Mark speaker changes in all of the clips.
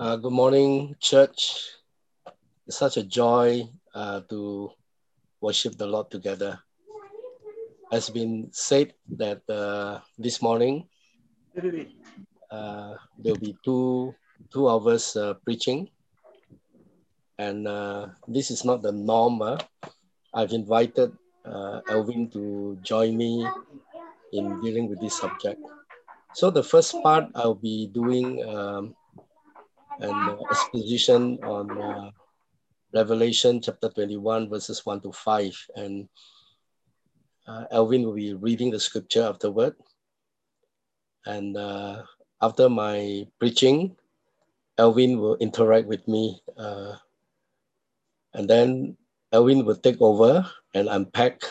Speaker 1: Uh, good morning, church. It's such a joy uh, to worship the Lord together. It's been said that uh, this morning uh, there'll be two two hours uh, preaching, and uh, this is not the norm. I've invited Elvin to join me in dealing with this subject. So the first part I'll be doing. Um, an uh, exposition on uh, Revelation chapter 21, verses 1 to 5. And uh, Elvin will be reading the scripture afterward. And uh, after my preaching, Elvin will interact with me. Uh, and then Elvin will take over and unpack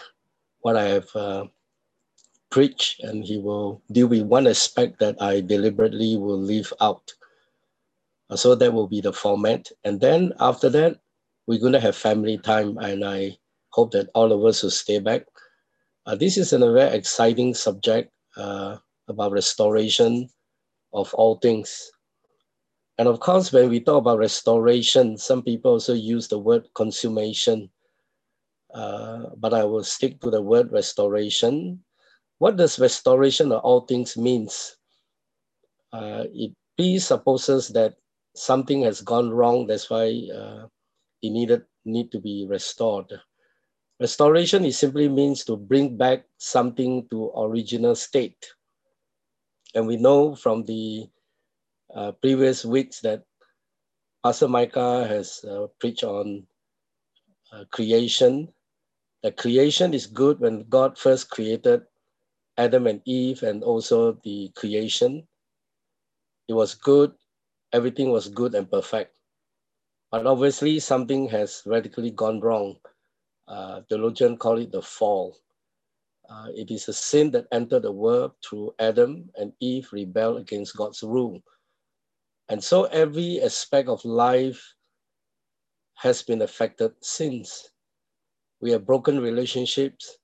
Speaker 1: what I have uh, preached, and he will deal with one aspect that I deliberately will leave out. Uh, so that will be the format. And then after that, we're going to have family time. And I hope that all of us will stay back. Uh, this is a very exciting subject uh, about restoration of all things. And of course, when we talk about restoration, some people also use the word consummation. Uh, but I will stick to the word restoration. What does restoration of all things means? Uh, it presupposes that something has gone wrong. That's why uh, it needed need to be restored. Restoration is simply means to bring back something to original state. And we know from the uh, previous weeks that Pastor Micah has uh, preached on uh, creation. That creation is good when God first created Adam and Eve and also the creation. It was good everything was good and perfect. But obviously, something has radically gone wrong. Uh, theologians call it the fall. Uh, it is a sin that entered the world through Adam and Eve rebelled against God's rule. And so every aspect of life has been affected since. We have broken relationships,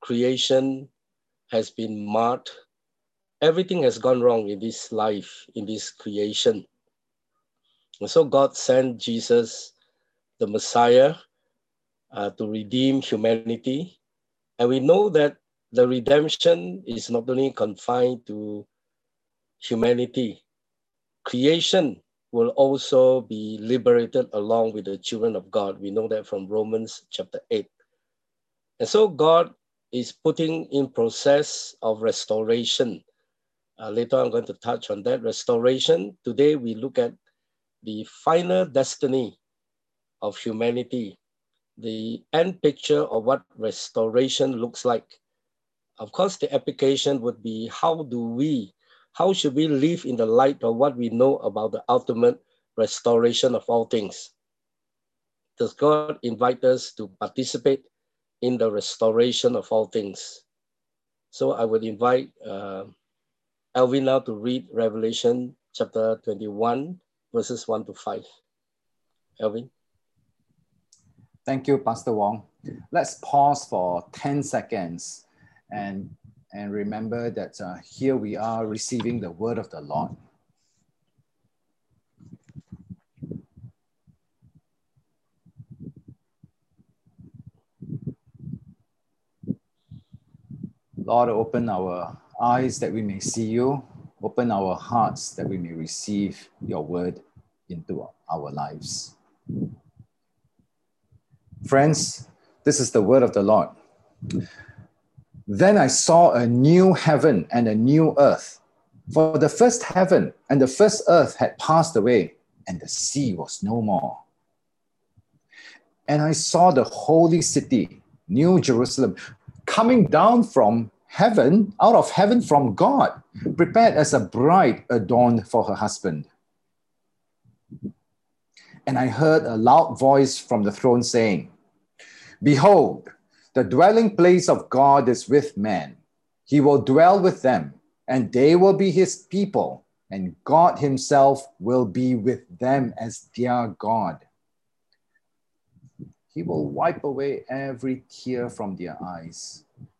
Speaker 1: creation has been marred, everything has gone wrong in this life, in this creation. And so God sent Jesus, the Messiah, uh, to redeem humanity. And we know that the redemption is not only confined to humanity, creation will also be liberated along with the children of God. We know that from Romans chapter 8. And so God is putting in process of restoration. Uh, later I'm going to touch on that restoration. Today we look at the final destiny of humanity, the end picture of what restoration looks like. Of course, the application would be how do we, how should we live in the light of what we know about the ultimate restoration of all things? Does God invite us to participate in the restoration of all things? So I would invite uh, Elvin now to read Revelation chapter 21, verses 1 to 5. Elvin.
Speaker 2: Thank you, Pastor Wong. Let's pause for 10 seconds and, and remember that uh, here we are receiving the word of the Lord. Lord, open our eyes that we may see you, open our hearts that we may receive your word into our lives. Friends, this is the word of the Lord. Then I saw a new heaven and a new earth. For the first heaven and the first earth had passed away, and the sea was no more. And I saw the holy city, New Jerusalem, coming down from heaven, out of heaven from God, prepared as a bride adorned for her husband. And I heard a loud voice from the throne saying, Behold, the dwelling place of God is with men. He will dwell with them, and they will be his people, and God himself will be with them as their God. He will wipe away every tear from their eyes,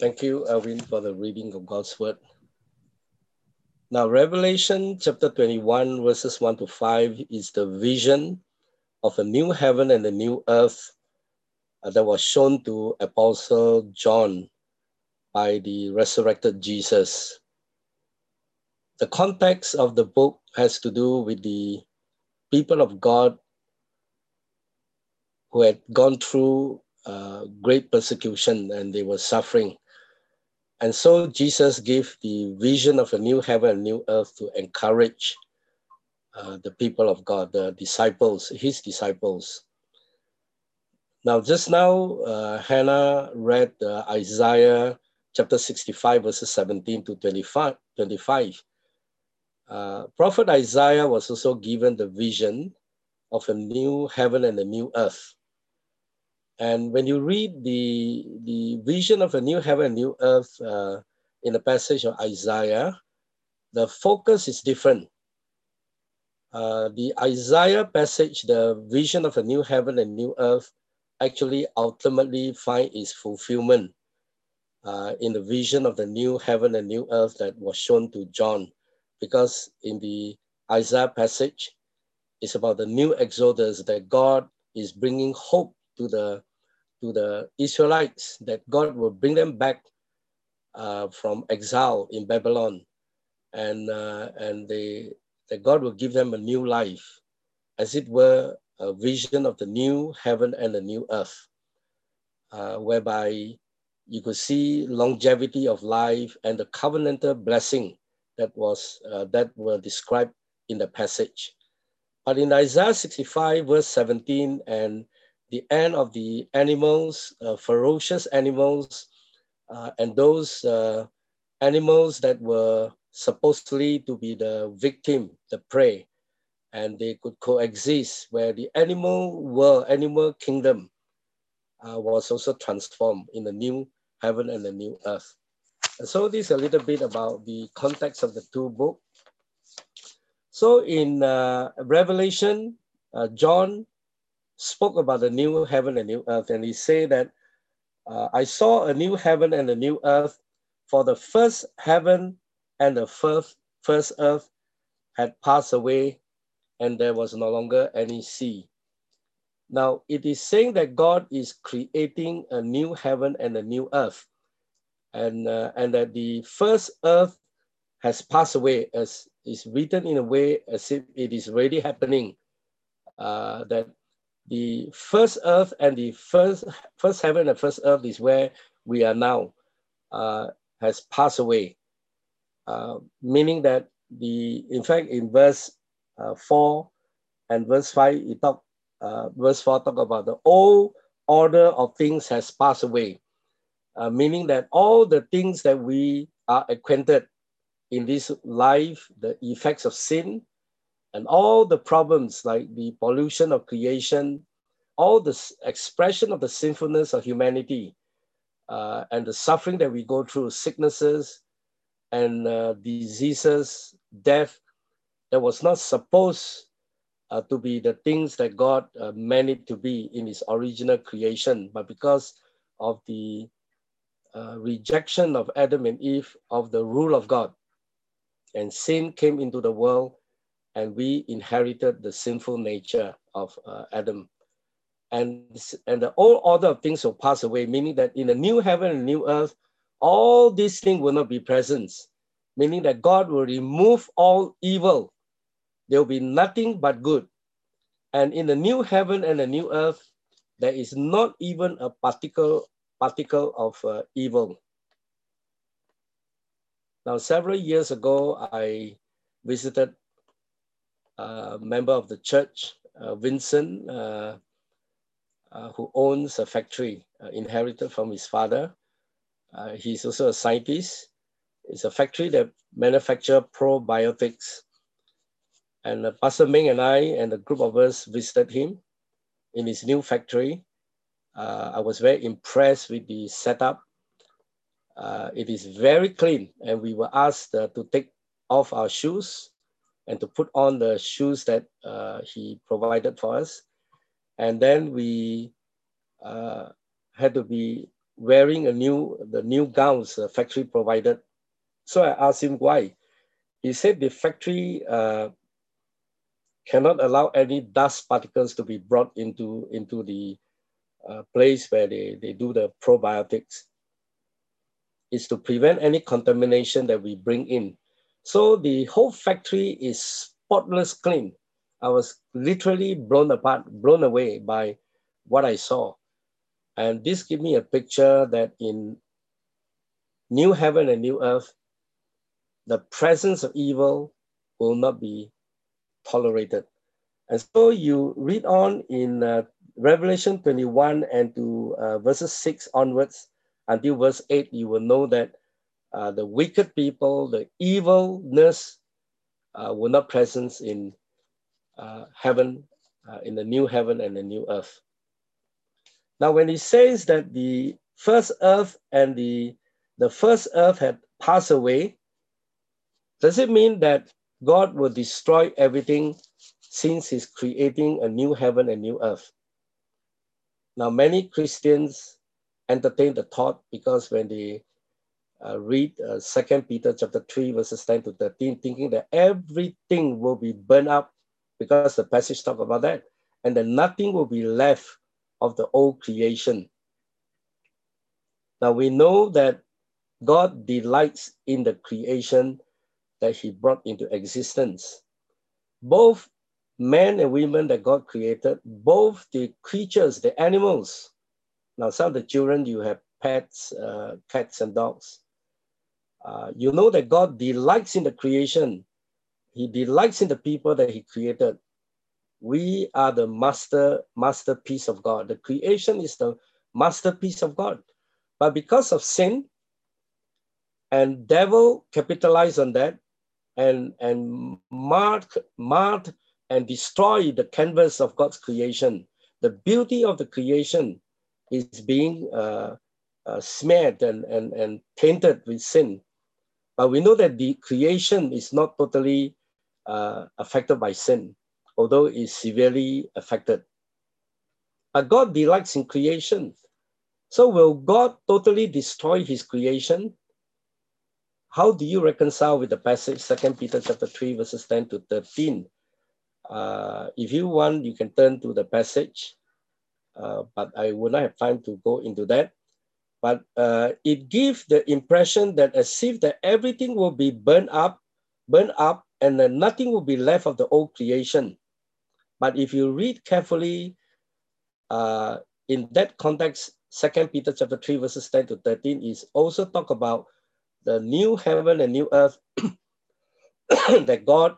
Speaker 1: Thank you, Alvin, for the reading of God's word. Now, Revelation chapter 21, verses 1 to 5 is the vision of a new heaven and a new earth uh, that was shown to Apostle John by the resurrected Jesus. The context of the book has to do with the people of God who had gone through uh, great persecution and they were suffering. And so Jesus gave the vision of a new heaven and new earth to encourage uh, the people of God, the disciples, his disciples. Now, just now, uh, Hannah read uh, Isaiah chapter 65, verses 17 to 25. 25. Uh, Prophet Isaiah was also given the vision of a new heaven and a new earth. And when you read the, the vision of a new heaven new earth uh, in the passage of Isaiah, the focus is different. Uh, the Isaiah passage, the vision of a new heaven and new earth, actually ultimately find its fulfillment uh, in the vision of the new heaven and new earth that was shown to John. Because in the Isaiah passage, it's about the new exodus that God is bringing hope to the to the Israelites that God will bring them back uh, from exile in Babylon, and uh, and they that God will give them a new life, as it were a vision of the new heaven and the new earth, uh, whereby you could see longevity of life and the covenantal blessing that was uh, that were described in the passage. But in Isaiah 65 verse 17 and the end of the animals, uh, ferocious animals, uh, and those uh, animals that were supposedly to be the victim, the prey, and they could coexist where the animal world, animal kingdom uh, was also transformed in the new heaven and the new earth. And so this is a little bit about the context of the two books. So in uh, Revelation, uh, John spoke about the new heaven and new earth, and he said that uh, I saw a new heaven and a new earth, for the first heaven and the first, first earth had passed away, and there was no longer any sea. Now, it is saying that God is creating a new heaven and a new earth, and, uh, and that the first earth has passed away, as is written in a way as if it is already happening. Uh, that the first earth and the first first heaven and first earth is where we are now uh, has passed away. Uh, meaning that the in fact in verse uh, 4 and verse 5 it talk uh, verse 4 talk about the old order of things has passed away. Uh, meaning that all the things that we are acquainted in this life the effects of sin and all the problems like the pollution of creation, all the expression of the sinfulness of humanity, uh, and the suffering that we go through, sicknesses and uh, diseases, death, that was not supposed uh, to be the things that God uh, meant it to be in His original creation, but because of the uh, rejection of Adam and Eve of the rule of God, and sin came into the world and we inherited the sinful nature of uh, Adam. And, and the old order of things will pass away, meaning that in the new heaven and new earth, all these things will not be present, meaning that God will remove all evil. There will be nothing but good. And in the new heaven and the new earth, there is not even a particle, particle of uh, evil. Now, several years ago, I visited uh, member of the church, uh, Vincent, uh, uh who owns a factory inherited from his father. He's also a scientist. It's a factory that manufacture probiotics. And Pastor Ming and I and a group of us visited him in his new factory. I was very impressed with the setup. It is very clean, and we were asked to take off our shoes and to put on the shoes that uh, he provided for us. And then we uh, had to be wearing a new the new gowns the factory provided. So I asked him why. He said the factory uh, cannot allow any dust particles to be brought into into the uh, place where they, they do the probiotics. Is to prevent any contamination that we bring in. So the whole factory is spotless clean. I was literally blown apart, blown away by what I saw. And this gave me a picture that in new heaven and new earth, the presence of evil will not be tolerated. And so you read on in uh, Revelation 21 and to uh, verses 6 onwards until verse 8, you will know that uh, the wicked people, the evilness uh, will not presence in uh, heaven, uh, in the new heaven and the new earth. Now, when he says that the first earth and the, the first earth had passed away, does it mean that God will destroy everything since he's creating a new heaven and new earth? Now, many Christians entertain the thought because when they uh, read uh, Peter chapter 3, verses 10 to 13, thinking that everything will be burned up because the passage talk about that, and that nothing will be left of the old creation. Now we know that God delights in the creation that he brought into existence. Both men and women that God created, both the creatures, the animals. Now some of the children, you have pets, uh, cats and dogs. Uh, you know that God delights in the creation. He delights in the people that he created we are the master masterpiece of God. The creation is the masterpiece of God. But because of sin, and devil capitalized on that and, and mark, marked and destroy the canvas of God's creation. The beauty of the creation is being uh, uh, smeared and, and, and tainted with sin. But we know that the creation is not totally uh, affected by sin although it's severely affected. But God delights in creation. So will God totally destroy his creation? How do you reconcile with the passage, 2 Peter chapter 3, verses 10 to 13? Uh, if you want, you can turn to the passage, uh, but I will not have time to go into that. But uh, it gives the impression that as if that everything will be burned up, burned up, and then nothing will be left of the old creation. But if you read carefully, uh, in that context, Second Peter chapter 3, verses 10 to 13 is also talk about the new heaven and new earth that God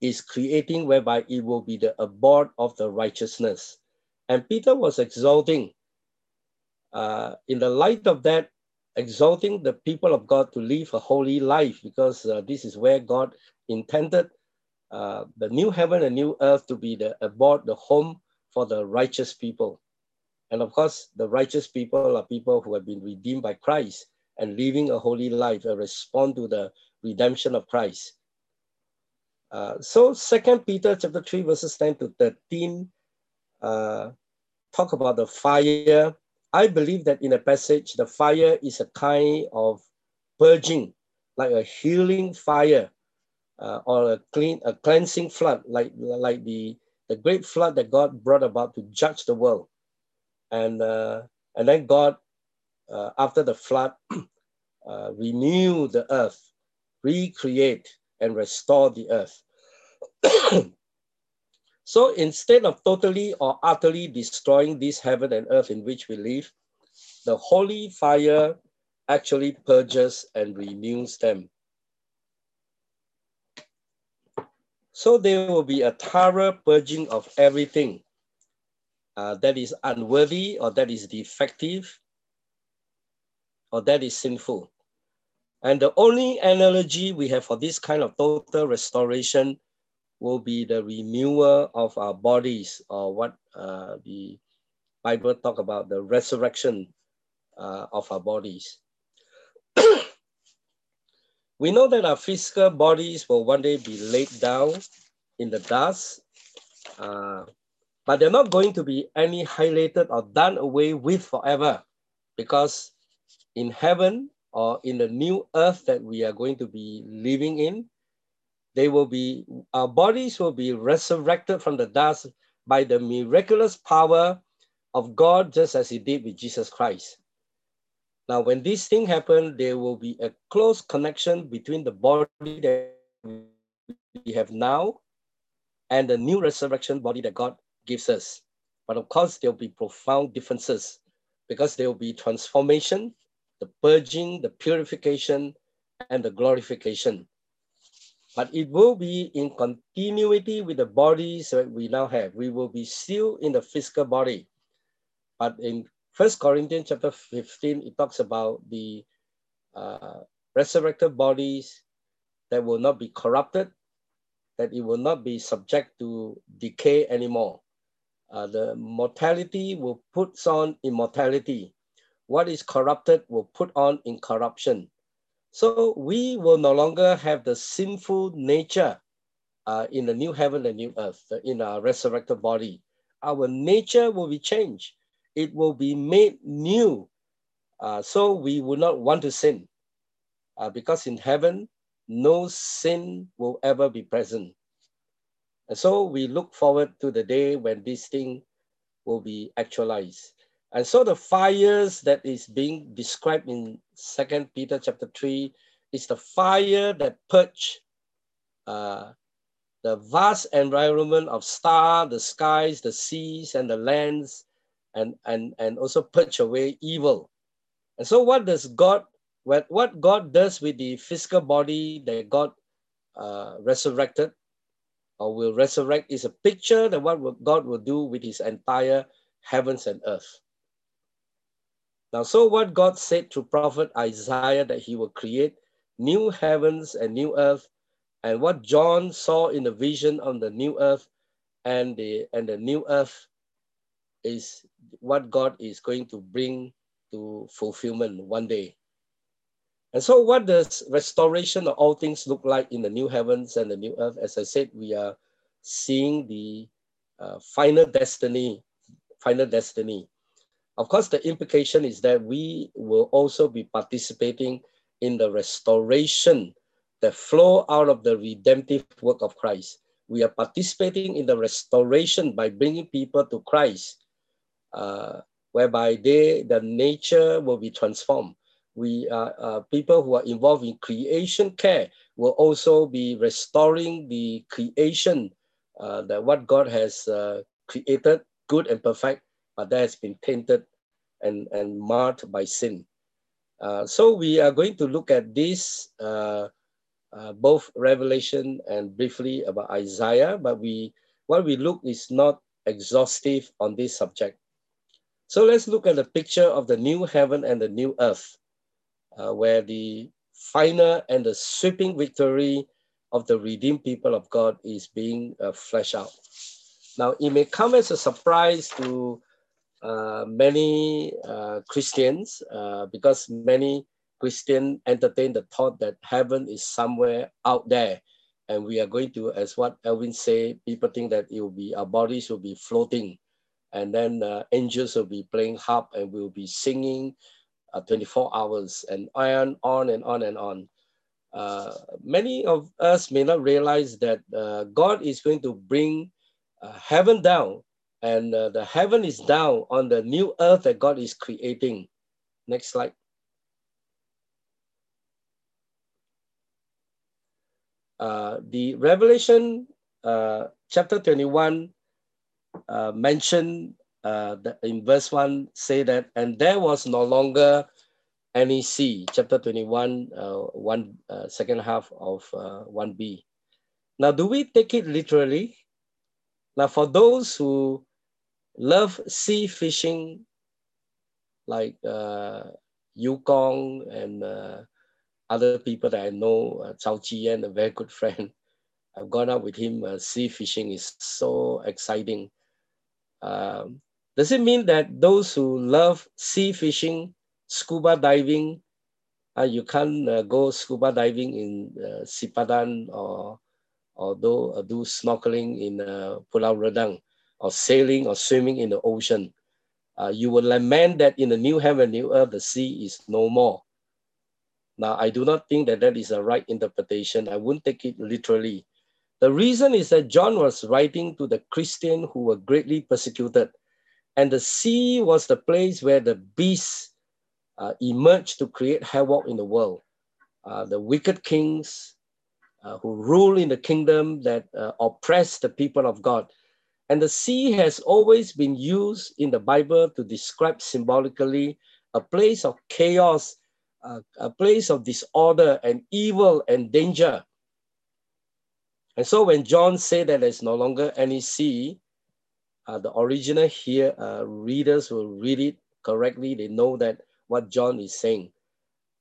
Speaker 1: is creating, whereby it will be the abode of the righteousness. And Peter was exalting, uh, in the light of that, exalting the people of God to live a holy life, because uh, this is where God intended uh, the new heaven and new earth to be the abode, the home for the righteous people. And of course, the righteous people are people who have been redeemed by Christ and living a holy life and respond to the redemption of Christ. Uh, so Second Peter chapter 3, verses 10 to 13 uh, talk about the fire. I believe that in a passage, the fire is a kind of purging, like a healing fire uh, or a clean a cleansing flood like like the the great flood that God brought about to judge the world. And uh, and then God uh, after the flood uh, renew the earth recreate and restore the earth so instead of totally or utterly destroying this heaven and earth in which we live the holy fire actually purges and renews them So there will be a thorough purging of everything uh, that is unworthy or that is defective. or that is sinful. And the only analogy we have for this kind of total restoration will be the renewal of our bodies, or what uh, the Bible talk about the resurrection uh, of our bodies. we know that our physical bodies will one day be laid down in the dust, uh, but they're not going to be any highlighted or done away with forever because in heaven or in the new earth that we are going to be living in, they will be, our bodies will be resurrected from the dust by the miraculous power of God, just as he did with Jesus Christ. Now, when this thing happens, there will be a close connection between the body that we have now and the new resurrection body that God gives us. But of course, there will be profound differences because there will be transformation, the purging, the purification, and the glorification. But it will be in continuity with the bodies that we now have. We will be still in the physical body. But in First Corinthians chapter 15, it talks about the uh, resurrected bodies that will not be corrupted, that it will not be subject to decay anymore. Uh, the mortality will put on immortality. What is corrupted will put on incorruption. So we will no longer have the sinful nature uh, in the new heaven and new earth, in our resurrected body. Our nature will be changed it will be made new. Uh, so we will not want to sin uh, because in heaven, no sin will ever be present. And so we look forward to the day when this thing will be actualized. And so the fires that is being described in Second Peter chapter 3 is the fire that purge uh, the vast environment of star, the skies, the seas, and the lands and, and, and also purge away evil. And so what does God, what, what God does with the physical body that God uh, resurrected or will resurrect is a picture that what God will do with his entire heavens and earth. Now, so what God said to prophet Isaiah that he will create new heavens and new earth, and what John saw in the vision on the new earth and the and the new earth is what God is going to bring to fulfillment one day. And so, what does restoration of all things look like in the new heavens and the new earth? As I said, we are seeing the uh, final destiny, final destiny. Of course, the implication is that we will also be participating in the restoration that flow out of the redemptive work of Christ. We are participating in the restoration by bringing people to Christ uh, whereby they the nature will be transformed. We are uh, people who are involved in creation care will also be restoring the creation uh, that what God has uh, created, good and perfect, but that has been tainted and, and marred by sin. Uh, so we are going to look at this uh, uh, both Revelation and briefly about Isaiah, but we what we look is not exhaustive on this subject. So let's look at the picture of the new heaven and the new earth, uh, where the final and the sweeping victory of the redeemed people of God is being uh, fleshed out. Now, it may come as a surprise to many uh, Christians uh, because many Christians entertain the thought that heaven is somewhere out there. And we are going to, as what Elvin said, people think that it will be, our bodies will be floating and then uh, angels will be playing harp and we'll be singing uh, 24 hours and on, on and on and on. Uh, many of us may not realize that uh, God is going to bring uh, heaven down and uh, the heaven is down on the new earth that God is creating. Next slide. the Revelation chapter 21 uh, mentioned uh, in verse 1 say that, and there was no longer any sea, chapter 21, uh, one, uh, second half of uh, 1b. Now, do we take it literally? Now, for those who love sea fishing, like uh, Yu Gong and uh, other people that I know, uh, Chao Jian, a very good friend. I've gone out with him. Uh, sea fishing is so exciting. Um, does it mean that those who love sea fishing, scuba diving, uh, you can't uh, go scuba diving in uh, Sipadan or do, uh, do snorkeling in uh, Pulau Redang or sailing or swimming in the ocean? Uh, you will lament that in the new heaven, new earth, the sea is no more. Now, I do not think that that is a right interpretation. I wouldn't take it literally. The reason is that John was writing to the Christian who were greatly persecuted, and the sea was the place where the beasts uh, emerged to create havoc in the world. Uh, the wicked kings uh, who rule in the kingdom that uh, oppress the people of God. And the sea has always been used in the Bible to describe symbolically a place of chaos, uh, a place of disorder and evil and danger. And so when John said that there's no longer any sea, uh, the original here, uh, readers will read it correctly. They know that what John is saying.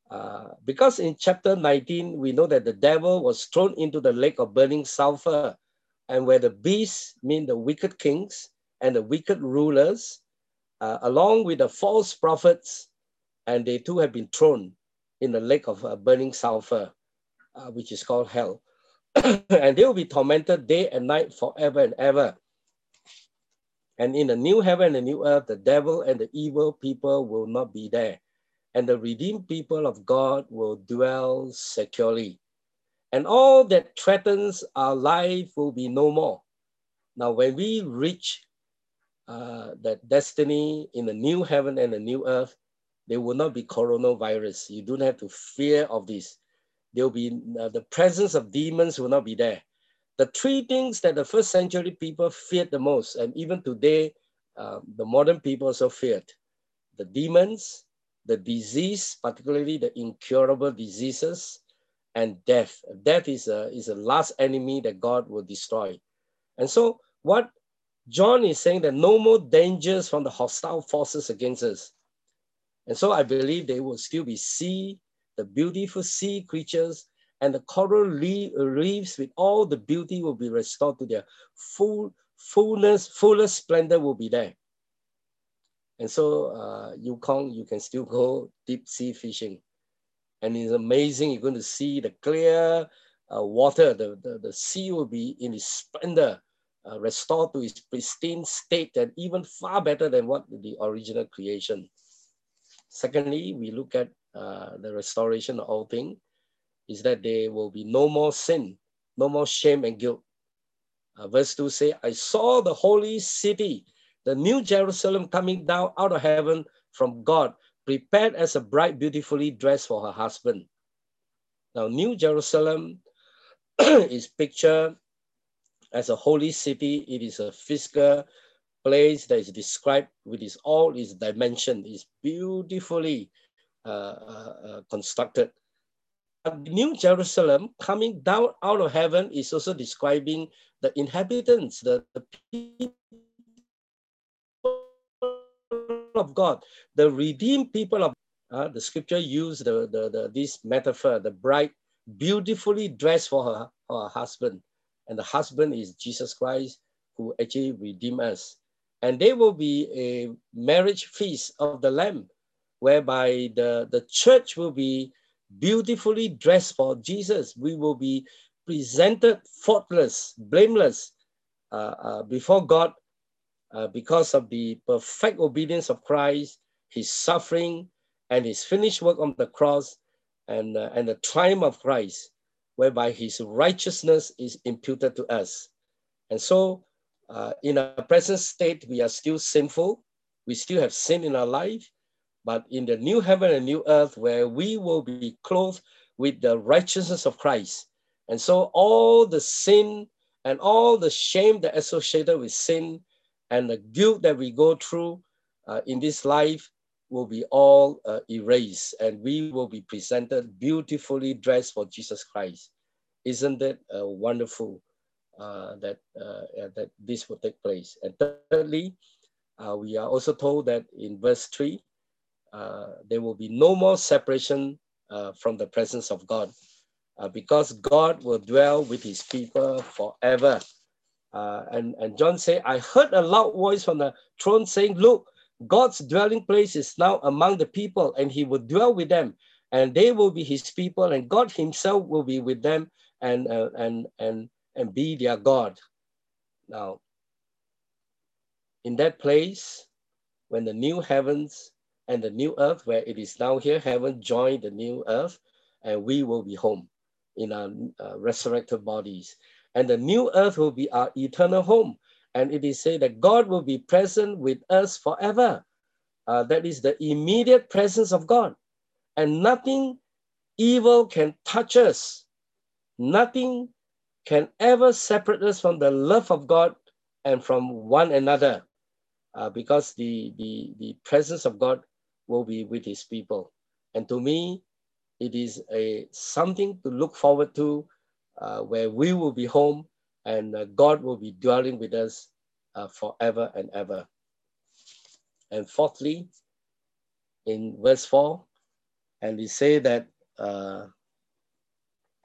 Speaker 1: Uh, because in chapter 19, we know that the devil was thrown into the lake of burning sulfur, and where the beasts mean the wicked kings and the wicked rulers, uh, along with the false prophets, and they too have been thrown in the lake of uh, burning sulfur, uh, which is called hell. and they will be tormented day and night forever and ever. And in the new heaven and the new earth, the devil and the evil people will not be there. And the redeemed people of God will dwell securely. And all that threatens our life will be no more. Now, when we reach uh, that destiny in the new heaven and the new earth, there will not be coronavirus. You don't have to fear of this. There will be uh, the presence of demons will not be there the three things that the first century people feared the most, and even today, uh, the modern people also feared the demons, the disease, particularly the incurable diseases, and death. Death is a, is a last enemy that God will destroy. And so, what John is saying that no more dangers from the hostile forces against us. And so, I believe there will still be sea, the beautiful sea creatures and the coral reefs with all the beauty will be restored to their full fullness, fullest splendor will be there. And so uh, Yukon, you can still go deep sea fishing. And it's amazing, you're going to see the clear uh, water, the, the, the sea will be in its splendor, uh, restored to its pristine state and even far better than what the original creation. Secondly, we look at uh, the restoration of all things is that there will be no more sin, no more shame and guilt. Uh, verse 2 say, I saw the holy city, the new Jerusalem coming down out of heaven from God, prepared as a bride beautifully dressed for her husband. Now, New Jerusalem is pictured as a holy city. It is a physical place that is described with its all its dimension. It's beautifully uh, uh, uh constructed the New Jerusalem coming down out of heaven is also describing the inhabitants, the, the people of God, the redeemed people of uh, the scripture used the, the, the, this metaphor, the bride beautifully dressed for her, her husband. And the husband is Jesus Christ who actually redeemed us. And there will be a marriage feast of the Lamb, whereby the, the church will be beautifully dressed for Jesus. We will be presented faultless, blameless uh, uh, before God uh, because of the perfect obedience of Christ, his suffering, and his finished work on the cross, and, uh, and the triumph of Christ, whereby his righteousness is imputed to us. And so, uh, in our present state, we are still sinful. We still have sin in our life but in the new heaven and new earth where we will be clothed with the righteousness of Christ. And so all the sin and all the shame that associated with sin and the guilt that we go through uh, in this life will be all uh, erased and we will be presented beautifully dressed for Jesus Christ. Isn't it uh, wonderful uh, that, uh, that this will take place? And thirdly, uh, we are also told that in verse 3, uh, there will be no more separation uh, from the presence of God uh, because God will dwell with his people forever. Uh, and, and John said, I heard a loud voice from the throne saying, Look, God's dwelling place is now among the people, and he will dwell with them, and they will be his people, and God himself will be with them and, uh, and, and, and be their God. Now, in that place, when the new heavens and the new earth, where it is now here, heaven join the new earth, and we will be home in our uh, resurrected bodies. And the new earth will be our eternal home. And it is said that God will be present with us forever. Uh, that is the immediate presence of God. And nothing evil can touch us. Nothing can ever separate us from the love of God and from one another. Uh, because the, the, the presence of God will be with his people. And to me, it is a something to look forward to uh, where we will be home and uh, God will be dwelling with us uh, forever and ever. And fourthly, in verse 4, and we say that uh,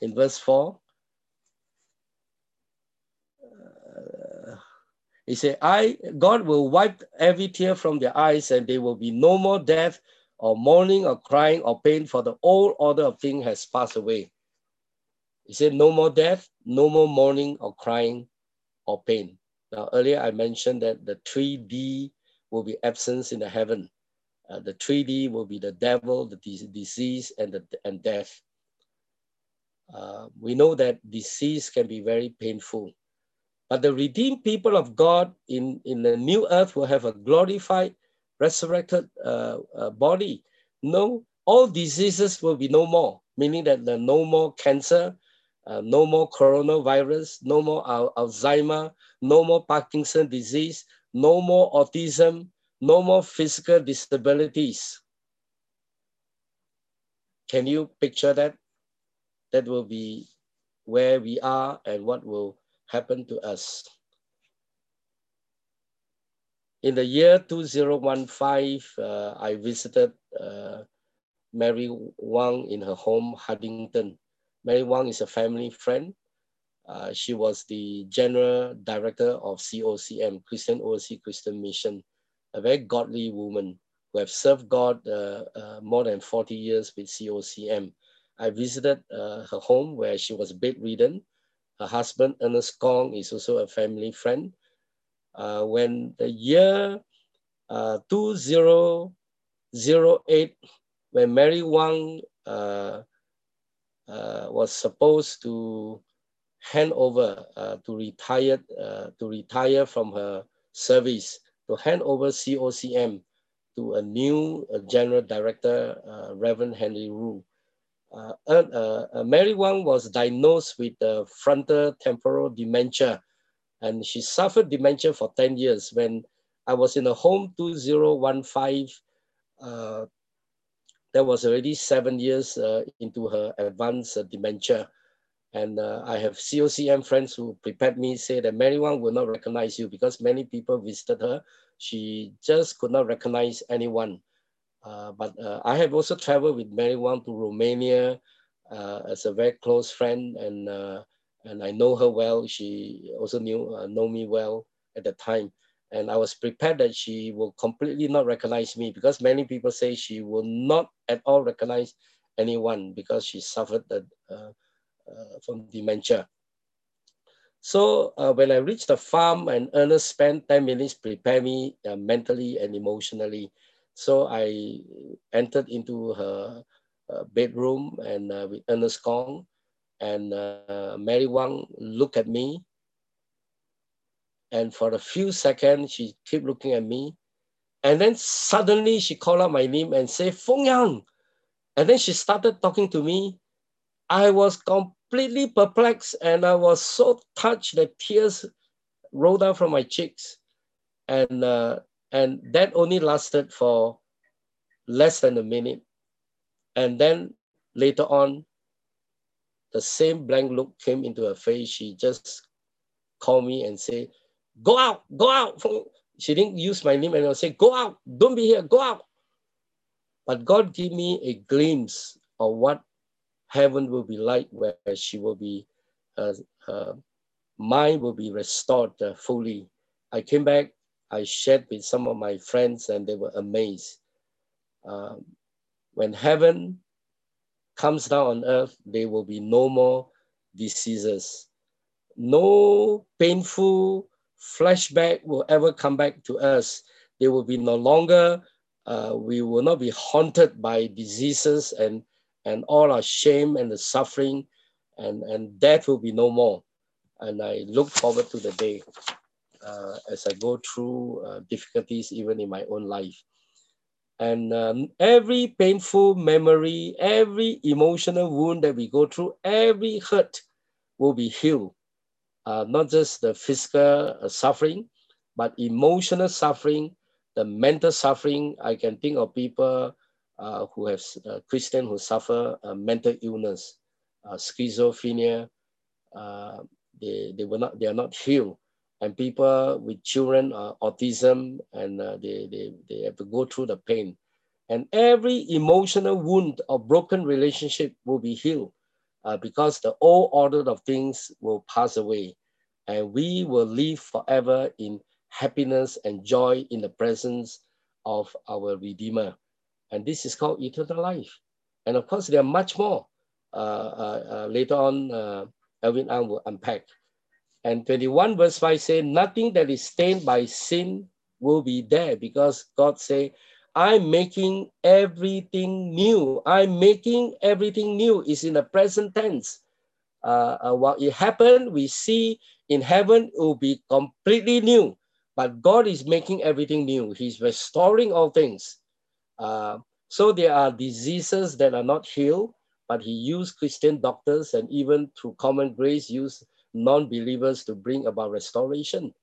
Speaker 1: in verse 4, uh, he said, I God will wipe every tear from their eyes, and there will be no more death or mourning or crying or pain, for the old order of things has passed away. He said, No more death, no more mourning or crying or pain. Now, earlier I mentioned that the 3D will be absence in the heaven. Uh, the 3D will be the devil, the disease, and, the, and death. Uh, we know that disease can be very painful. But the redeemed people of God in, in the new earth will have a glorified, resurrected uh, uh body. No, all diseases will be no more, meaning that the no more cancer, uh, no more coronavirus, no more al Alzheimer, no more Parkinson disease, no more autism, no more physical disabilities. Can you picture that? That will be where we are and what will happen to us. In the year 2015, uh, I visited uh, Mary Wang in her home, Huntington. Mary Wang is a family friend. Uh, she was the general director of COCM, Christian Overseas Christian Mission, a very godly woman who have served God uh, uh, more than 40 years with COCM. I visited uh, her home where she was bedridden. Her husband, Ernest Kong, is also a family friend. Uh, when the year uh, 2008, when Mary Wang was supposed to hand over uh, to retire uh, to retire from her service to hand over COCM to a new uh, general director, uh, Reverend Henry Ru. Uh, Mary Wang was diagnosed with frontal temporal dementia, and she suffered dementia for 10 years. When I was in a home 2015, that was already seven years uh, into her advanced uh, dementia. And uh, I have COCM friends who prepared me, say that Mary Wang will not recognize you because many people visited her. She just could not recognize anyone. Uh, but uh, I have also traveled with Mary Wang to Romania uh, as a very close friend, and and I know her well. She also knew know me well at the time and I was prepared that she will completely not recognize me because many people say she will not at all recognize anyone because she suffered the, uh, uh, from dementia. So uh, when I reached the farm and Ernest spent 10 minutes prepare me uh, mentally and emotionally. So I entered into her uh, bedroom and uh, with Ernest Kong and Mary Wang looked at me and for a few seconds, she kept looking at me. And then suddenly she called out my name and said, Feng Yang. And then she started talking to me. I was completely perplexed and I was so touched that tears rolled down from my cheeks. And, uh, and that only lasted for less than a minute. And then later on, the same blank look came into her face. She just called me and said, Go out, go out. She didn't use my name and I say, go out, don't be here, go out. But God gave me a glimpse of what heaven will be like, where she will be, uh, uh, mind will be restored uh, fully. I came back, I shared with some of my friends, and they were amazed. Um, when heaven comes down on earth, there will be no more diseases. No painful flashback will ever come back to us. They will be no longer, uh, we will not be haunted by diseases and, and all our shame and the suffering, and, and death will be no more. And I look forward to the day uh, as I go through uh, difficulties, even in my own life. And um, every painful memory, every emotional wound that we go through, every hurt will be healed uh, not just the physical uh, suffering, but emotional suffering, the mental suffering. I can think of people uh, who have uh, Christian who suffer mental illness, uh, schizophrenia. Uh, they, they were not they are not healed, and people with children autism and they, they they have to go through the pain, and every emotional wound or broken relationship will be healed uh, because the old order of things will pass away and we will live forever in happiness and joy in the presence of our Redeemer. And this is called eternal life. And of course, there are much more. Uh, uh, uh, later on, uh, Elvin Ang will unpack. And 21 verse 5 say, Nothing that is stained by sin will be there because God say, I'm making everything new. I'm making everything new. Is in the present tense. Uh, uh, what it happened, we see in heaven it will be completely new. But God is making everything new. He's restoring all things. Uh, so there are diseases that are not healed, but He used Christian doctors and even through common grace, used non-believers to bring about restoration.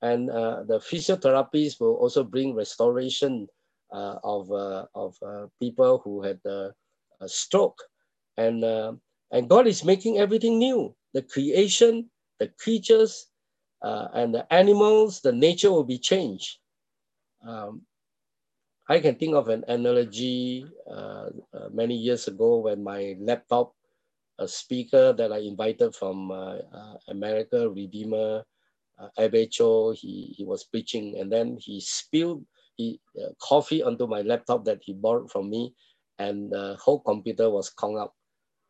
Speaker 1: And uh, the physiotherapists will also bring restoration of, uh, of uh, people who had a stroke. And, and God is making everything new. The creation, the creatures, and the animals, the nature will be changed. Um, I can think of an analogy uh, uh, many years ago when my laptop, a speaker that I invited from uh, America, Redeemer, uh, Cho, he, he was preaching and then he spilled he, uh, coffee onto my laptop that he borrowed from me, and the whole computer was conned up,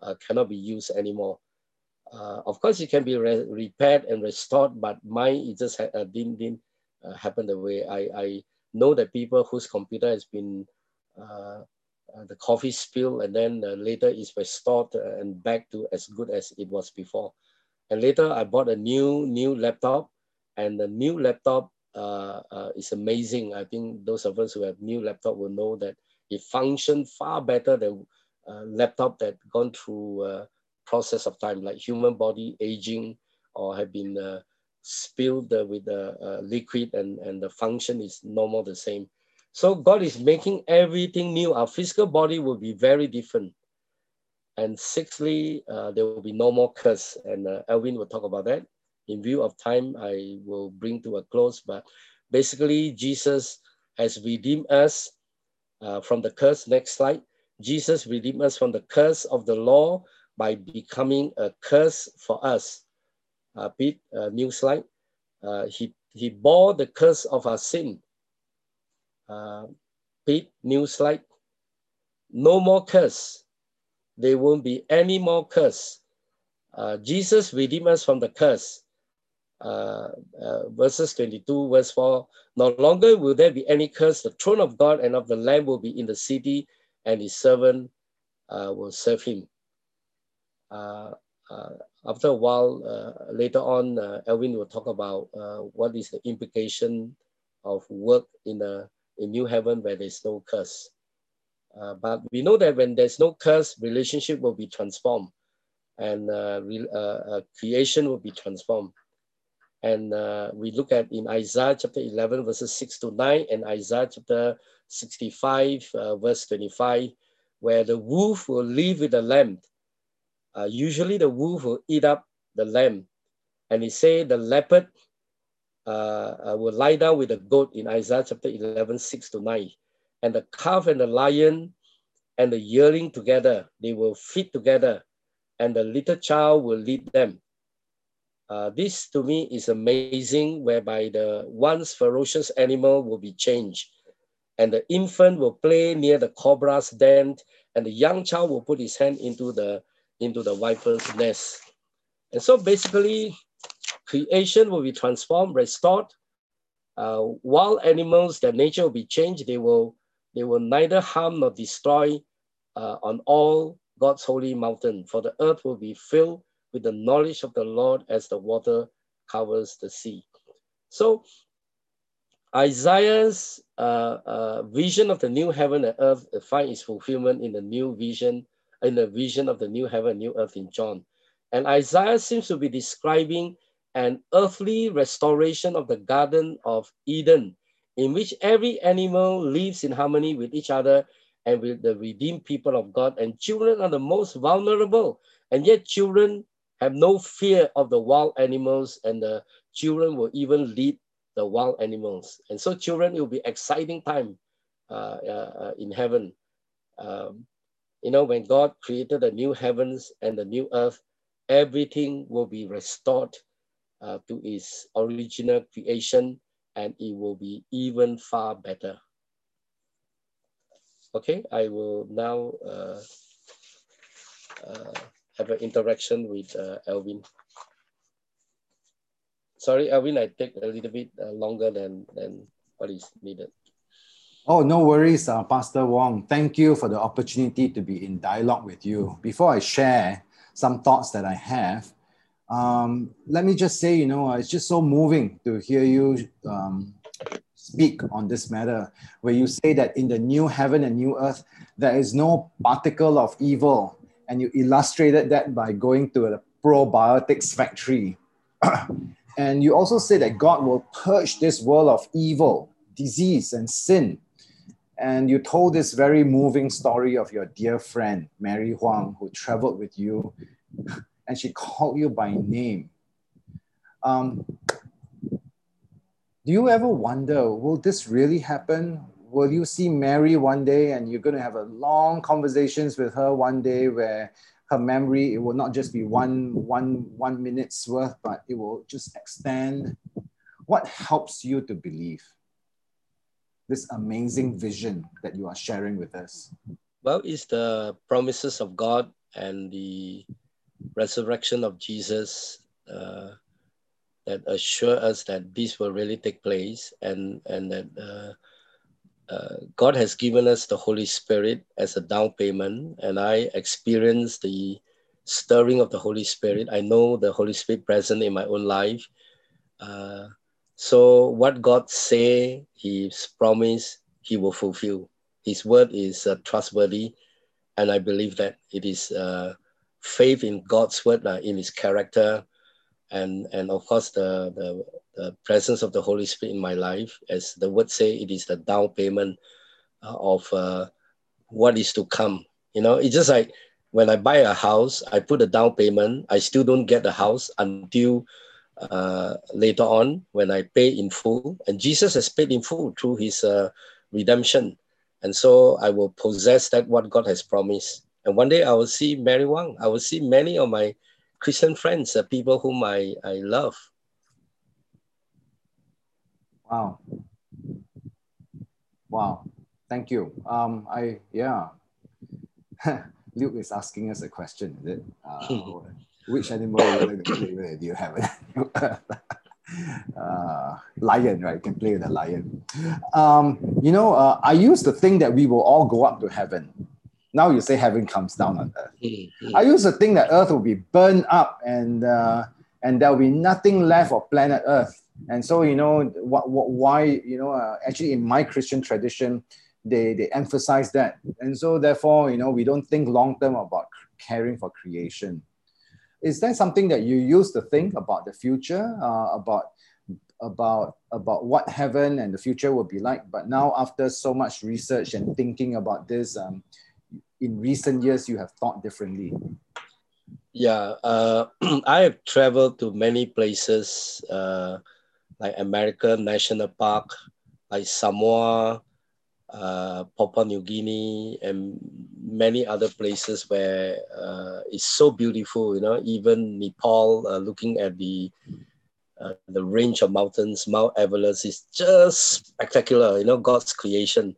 Speaker 1: uh, cannot be used anymore. Uh, of course, it can be re repaired and restored, but mine it just ha- uh, didn't, didn't uh, happen the way I, I know that people whose computer has been uh, the coffee spill and then later is restored and back to as good as it was before. And later I bought a new new laptop, and the new laptop uh, uh, amazing. I think those of us who have new laptop will know that it functions far better than uh, laptop that gone through a process of time, like human body aging or have been uh, spilled with the uh, liquid and, and the function is normal the same. So God is making everything new. Our physical body will be very different. And sixthly, uh, there will be no more curse. And Elvin will talk about that in view of time, I will bring to a close. But basically, Jesus has redeemed us uh, from the curse. Next slide. Jesus redeemed us from the curse of the law by becoming a curse for us. Uh, Pete, uh, new slide. Uh, he, he bore the curse of our sin. Uh, Pete, new slide. No more curse. There won't be any more curse. Uh, Jesus redeemed us from the curse uh, uh, verses 22, verse 4 No longer will there be any curse. The throne of God and of the Lamb will be in the city, and his servant uh, will serve him. Uh, uh, after a while, later on, Elvin will talk about what is the implication of work in a in new heaven where there's no curse. but we know that when there's no curse, relationship will be transformed and re, creation will be transformed. And uh, we look at in Isaiah chapter 11, verses 6 to 9, and Isaiah chapter 65, uh, verse 25, where the wolf will live with the lamb. Uh, usually the wolf will eat up the lamb. And he say the leopard uh, uh, will lie down with the goat in Isaiah chapter 11, 6 to 9. and the calf and the lion and the yearling together. They will feed together, and the little child will lead them. Uh, this to me is amazing, whereby the once ferocious animal will be changed, and the infant will play near the cobra's den, and the young child will put his hand into the into the viper's nest. And so basically, creation will be transformed, restored. Uh, wild animals, their nature will be changed. They will they will neither harm nor destroy uh, on all God's holy mountain, for the earth will be filled with the knowledge of the Lord as the water covers the sea. So Isaiah's uh, uh, vision of the new heaven and earth find its fulfillment in the new vision, in the vision of the new heaven and new earth in John. And Isaiah seems to be describing an earthly restoration of the Garden of Eden, in which every animal lives in harmony with each other and with the redeemed people of God. And children are the most vulnerable. And yet, children have no fear of the wild animals, and the children will even lead the wild animals. And so, children, it will be exciting time uh, uh, in heaven. Um, you know, when God created the new heavens and the new earth, everything will be restored uh, to its original creation and it will be even far better. Okay, I will now uh, uh, have an interaction with uh, Alvin. Sorry, Alvin, I take a little bit uh, longer than, than what is needed.
Speaker 2: Oh, no worries, uh, Pastor Wong. Thank you for the opportunity to be in dialogue with you. Before I share some thoughts that I have, um, let me just say, you know, it's just so moving to hear you um, speak on this matter, where you say that in the new heaven and new earth, there is no particle of evil. And you illustrated that by going to a probiotics factory. and you also say that God will purge this world of evil, disease, and sin. And you told this very moving story of your dear friend, Mary Huang, who traveled with you and she called you by name. Um, do you ever wonder, will this really happen? Will you see Mary one day and you're going to have a long conversations with her one day where her memory, it will not just be one, one, one minute's worth, but it will just extend. What helps you to believe this amazing vision that you are sharing with us?
Speaker 1: Well, it's the promises of God and the resurrection of Jesus uh, that assure us that this will really take place and, and that uh, uh, God has given us the Holy Spirit as a down payment. And I experienced the stirring of the Holy Spirit. I know the Holy Spirit present in my own life. Uh, so what God say, His promise, He will fulfill. His word is uh, trustworthy, and I believe that it is uh, faith in God's word, uh, in His character, and and of course the, the the presence of the Holy Spirit in my life, as the word say, it is the down payment uh, of uh, what is to come. You know, it's just like when I buy a house, I put a down payment. I still don't get the house until uh, later on when I pay in full. And Jesus has paid in full through His uh, redemption, and so I will possess that what God has promised. And one day I will see Mary Wang. I will see many of my Christian friends, uh, people whom I, I love.
Speaker 2: Wow. Wow. Thank you. Um, I, yeah. Luke is asking us a question, is it? Uh, which animal do you have? uh, lion, right? You can play with a lion. Um, you know, uh, I used to think that we will all go up to heaven. Now you say heaven comes down on earth. Mm-hmm. I used to think that earth will be burned up and uh, and there will be nothing left of planet earth. And so you know what, what why you know uh, actually in my Christian tradition they they emphasize that. And so therefore you know we don't think long term about caring for creation. Is that something that you used to think about the future uh, about about about what heaven and the future will be like? But now after so much research and thinking about this. Um, in recent years you have thought differently?
Speaker 1: Yeah, uh, I have traveled to many places uh, like American National Park, like Samoa, uh, Papua New Guinea, and many other places where uh, it's so beautiful. You know, even Nepal, uh, looking at the uh, the range of mountains, Mount Everest is just spectacular. You know, God's creation.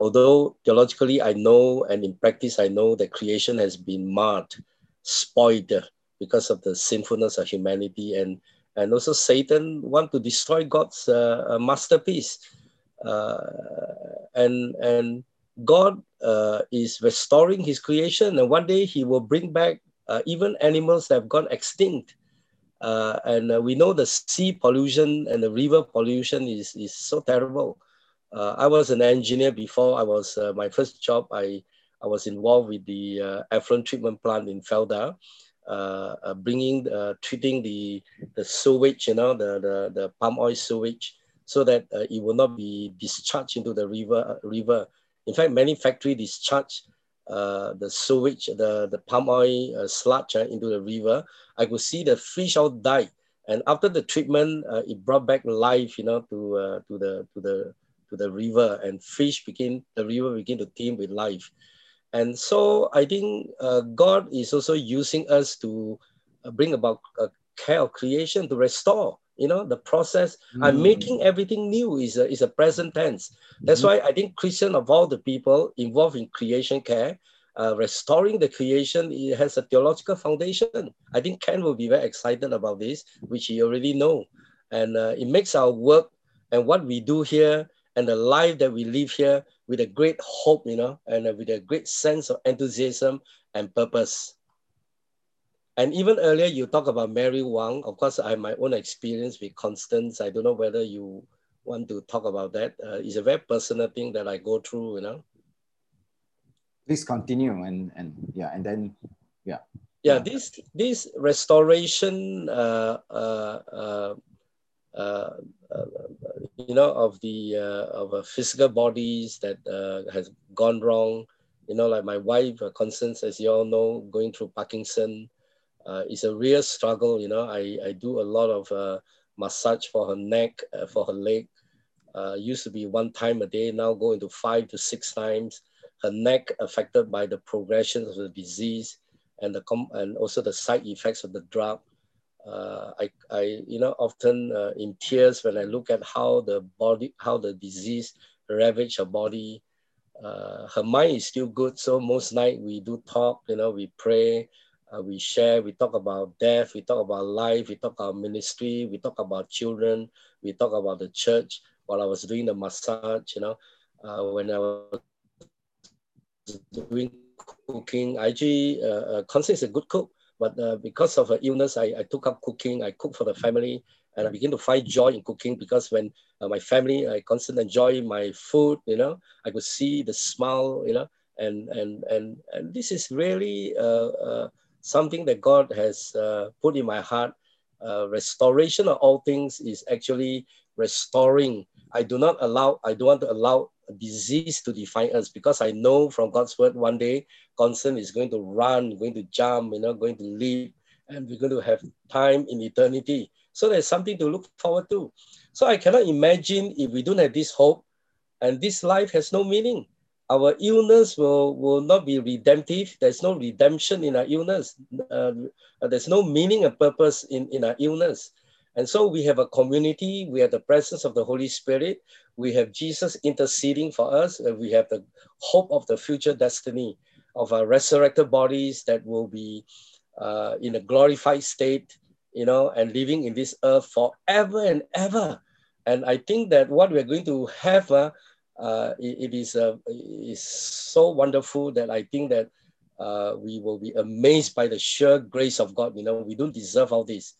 Speaker 1: Although theologically I know and in practice I know that creation has been marred, spoiled because of the sinfulness of humanity and and also Satan want to destroy God's uh, masterpiece. Uh, and and God uh, is restoring His creation, and one day He will bring back uh, even animals that have gone extinct. Uh, and uh, we know the sea pollution and the river pollution is, is so terrible. Uh, I was an engineer before I was my first job. I I was involved with the effluent treatment plant in Felda, bringing treating the the sewage, you know, the the, the palm oil sewage so that uh, it will not be discharged into the river. Uh, river. In fact, many factory discharge uh, the sewage, the, the palm oil uh, sludge uh, into the river. I could see the fish all die. And after the treatment, uh, it brought back life, you know, to, to, the, to, the, to the river and fish begin, the river begin to teem with life. And so I think God is also using us to bring about a care of creation to restore you know the process mm. i'm making everything new is a, is a present tense that's mm. why i think christian of all the people involved in creation care uh, restoring the creation it has a theological foundation i think ken will be very excited about this which he already know and uh, it makes our work and what we do here and the life that we live here with a great hope you know and uh, with a great sense of enthusiasm and purpose and even earlier, you talk about Mary Wang. Of course, I have my own experience with Constance. I don't know whether you want to talk about that. Uh, it's a very personal thing that I go through, you know.
Speaker 2: Please continue and and yeah, and then yeah.
Speaker 1: Yeah, this this restoration, uh, uh, uh, uh, uh you know, of the uh, of physical bodies that uh, has gone wrong. You know, like my wife, Constance, as you all know, going through Parkinson uh, it's a real struggle. You know, I, I do a lot of uh, massage for her neck, uh, for her leg. Uh, used to be one time a day, now going to five to six times. Her neck affected by the progression of the disease and the com- and also the side effects of the drug. Uh, I, I, you know, often uh, in tears when I look at how the body, how the disease ravaged her body. her mind is still good, so most night we do talk. You know, we pray uh, we share, we talk about death, we talk about life, we talk about ministry, we talk about children, we talk about the church. While I was doing the massage, you know, uh, when I was doing cooking, I actually, uh, uh, Constance is a good cook, but uh, because of her illness, I, I took up cooking, I cook for the family, and I begin to find joy in cooking because when uh, my family, I constantly enjoy my food, you know, I could see the smile, you know, and and and and this is really uh, uh, something that God has uh, put in my heart. Uh, restoration of all things is actually restoring. I do not allow, I don't want to allow disease to define us because I know from God's word one day, Constance is going to run, going to jump, you know, going to leap, and we're going to have time in eternity. So there's something to look forward to. So I cannot imagine if we don't have this hope and this life has no meaning our illness will, will not be redemptive. There's no redemption in our illness. Uh, there's no meaning and purpose in, in our illness. And so we have a community, we have the presence of the Holy Spirit, we have Jesus interceding for us, and we have the hope of the future destiny of our resurrected bodies that will be uh, in a glorified state, you know, and living in this earth forever and ever. And I think that what we're going to have uh, uh, it, it is uh, is so wonderful that I think that uh, we will be amazed by the sheer grace of God. You know, we don't deserve all this.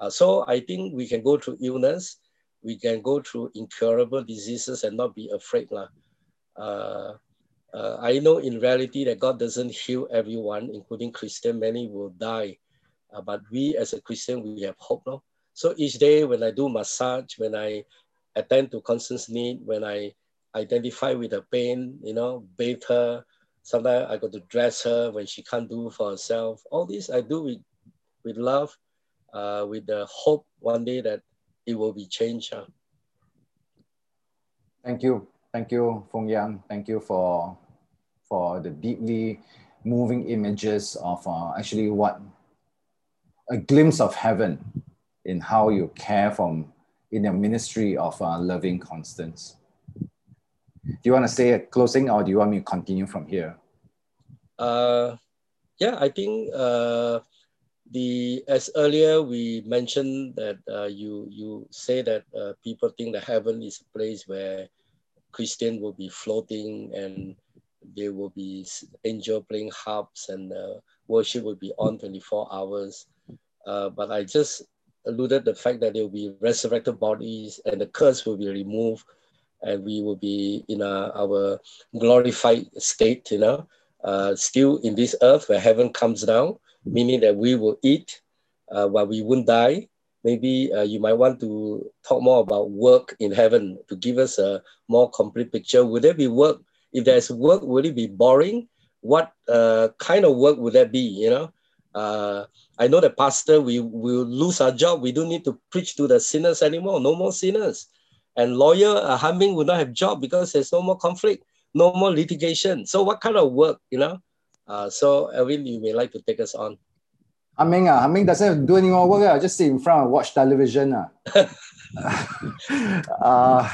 Speaker 1: Uh, so I think we can go through illness, we can go through incurable diseases and not be afraid. Lah. Uh, uh, I know in reality that God doesn't heal everyone, including Christian. Many will die. Uh, but we as a Christian, we have hope. No? So each day when I do massage, when I attend to Constance need, when I identify with the pain, you know, bathe her. Sometimes I got to dress her when she can't do for herself. All this I do with, with love, uh, with the hope one day that it will be changed. Huh?
Speaker 2: Thank you. Thank you, Fong Yang. Thank you for for the deeply moving images of uh, actually what a glimpse of heaven in how you care from in the ministry of uh, loving constance. Do you want to say a closing or do you want me to continue from here?
Speaker 1: Uh, yeah, I think uh, the as earlier we mentioned that uh, you you say that uh, people think that heaven is a place where Christian will be floating and there will be angel playing harps and uh, worship will be on 24 hours. Uh, but I just alluded the fact that there will be resurrected bodies and the curse will be removed and we will be in a, our glorified state, you know, uh, still in this earth where heaven comes down, meaning that we will eat uh, while we won't die. Maybe uh, you might want to talk more about work in heaven to give us a more complete picture. Would there be work? If there's work, would it be boring? What uh, kind of work would that be? You know, uh, I know the pastor, we will lose our job. We don't need to preach to the sinners anymore. No more sinners. And lawyer uh, Humming will not have job because there's no more conflict, no more litigation. So what kind of work, you know? Uh, so Elvin, you may like to take us on.
Speaker 2: Humming, uh, Humming doesn't do any more work. Uh, just sit in front and watch television. Uh. uh,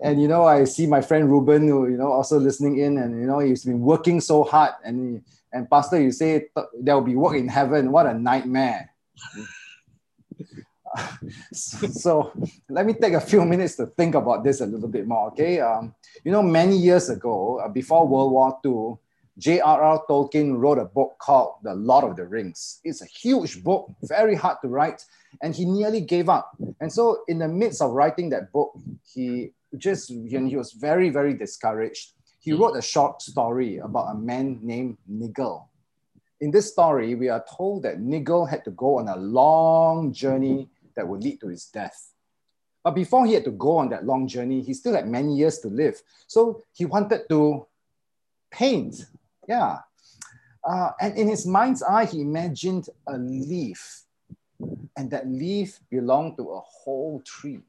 Speaker 2: and you know, I see my friend Ruben, who you know also listening in, and you know he's been working so hard. And and Pastor, you say there will be work in heaven. What a nightmare! so let me take a few minutes to think about this a little bit more. Okay, um, you know, many years ago, uh, before World War II, J.R.R. Tolkien wrote a book called The Lord of the Rings. It's a huge book, very hard to write, and he nearly gave up. And so, in the midst of writing that book, he just he was very, very discouraged. He hmm. wrote a short story about a man named Nigel. In this story, we are told that Nigel had to go on a long journey that would lead to his death. But before he had to go on that long journey, he still had many years to live. So he wanted to paint. Yeah. Uh, and in his mind's eye, he imagined a leaf. And that leaf belonged to a whole tree.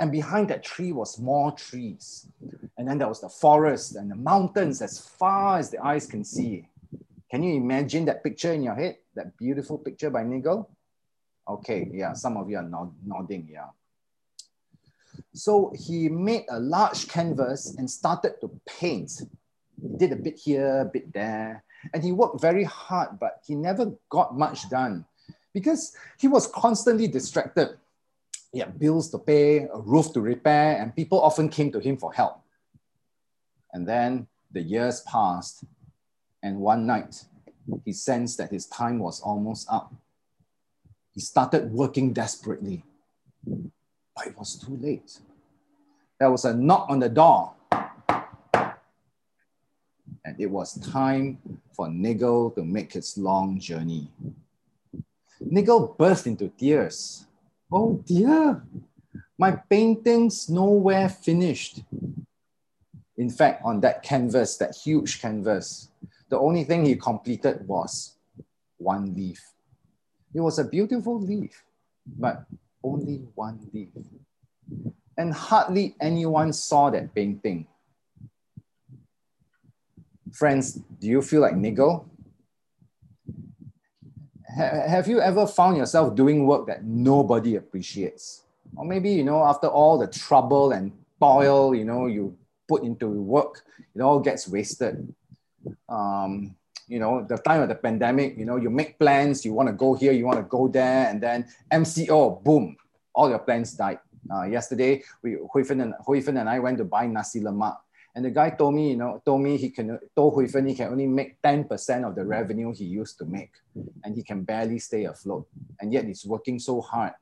Speaker 2: And behind that tree was more trees. And then there was the forest and the mountains as far as the eyes can see. Can you imagine that picture in your head? That beautiful picture by Nigel? Okay, yeah, some of you are nod nodding, yeah. So he made a large canvas and started to paint. Did a bit here, a bit there, and he worked very hard, but he never got much done because he was constantly distracted. He had bills to pay, a roof to repair, and people often came to him for help. And then the years passed, and one night he sensed that his time was almost up he started working desperately, but it was too late. There was a knock on the door, and it was time for Nigel to make his long journey. Nigel burst into tears. Oh dear, my painting's nowhere finished. In fact, on that canvas, that huge canvas, the only thing he completed was one leaf. It was a beautiful leaf, but only one leaf. And hardly anyone saw that painting. Friends, do you feel like Nigel? have you ever found yourself doing work that nobody appreciates? Or maybe, you know, after all the trouble and toil, you know, you put into work, it all gets wasted. Um, you know, the time of the pandemic, you know, you make plans, you want to go here, you want to go there, and then MCO, boom, all your plans died. Uh, yesterday, we Huifan and Huifan and I went to buy nasi lemak, and the guy told me, you know, told me he can told Huifan he can only make ten percent of the revenue he used to make, and he can barely stay afloat, and yet he's working so hard.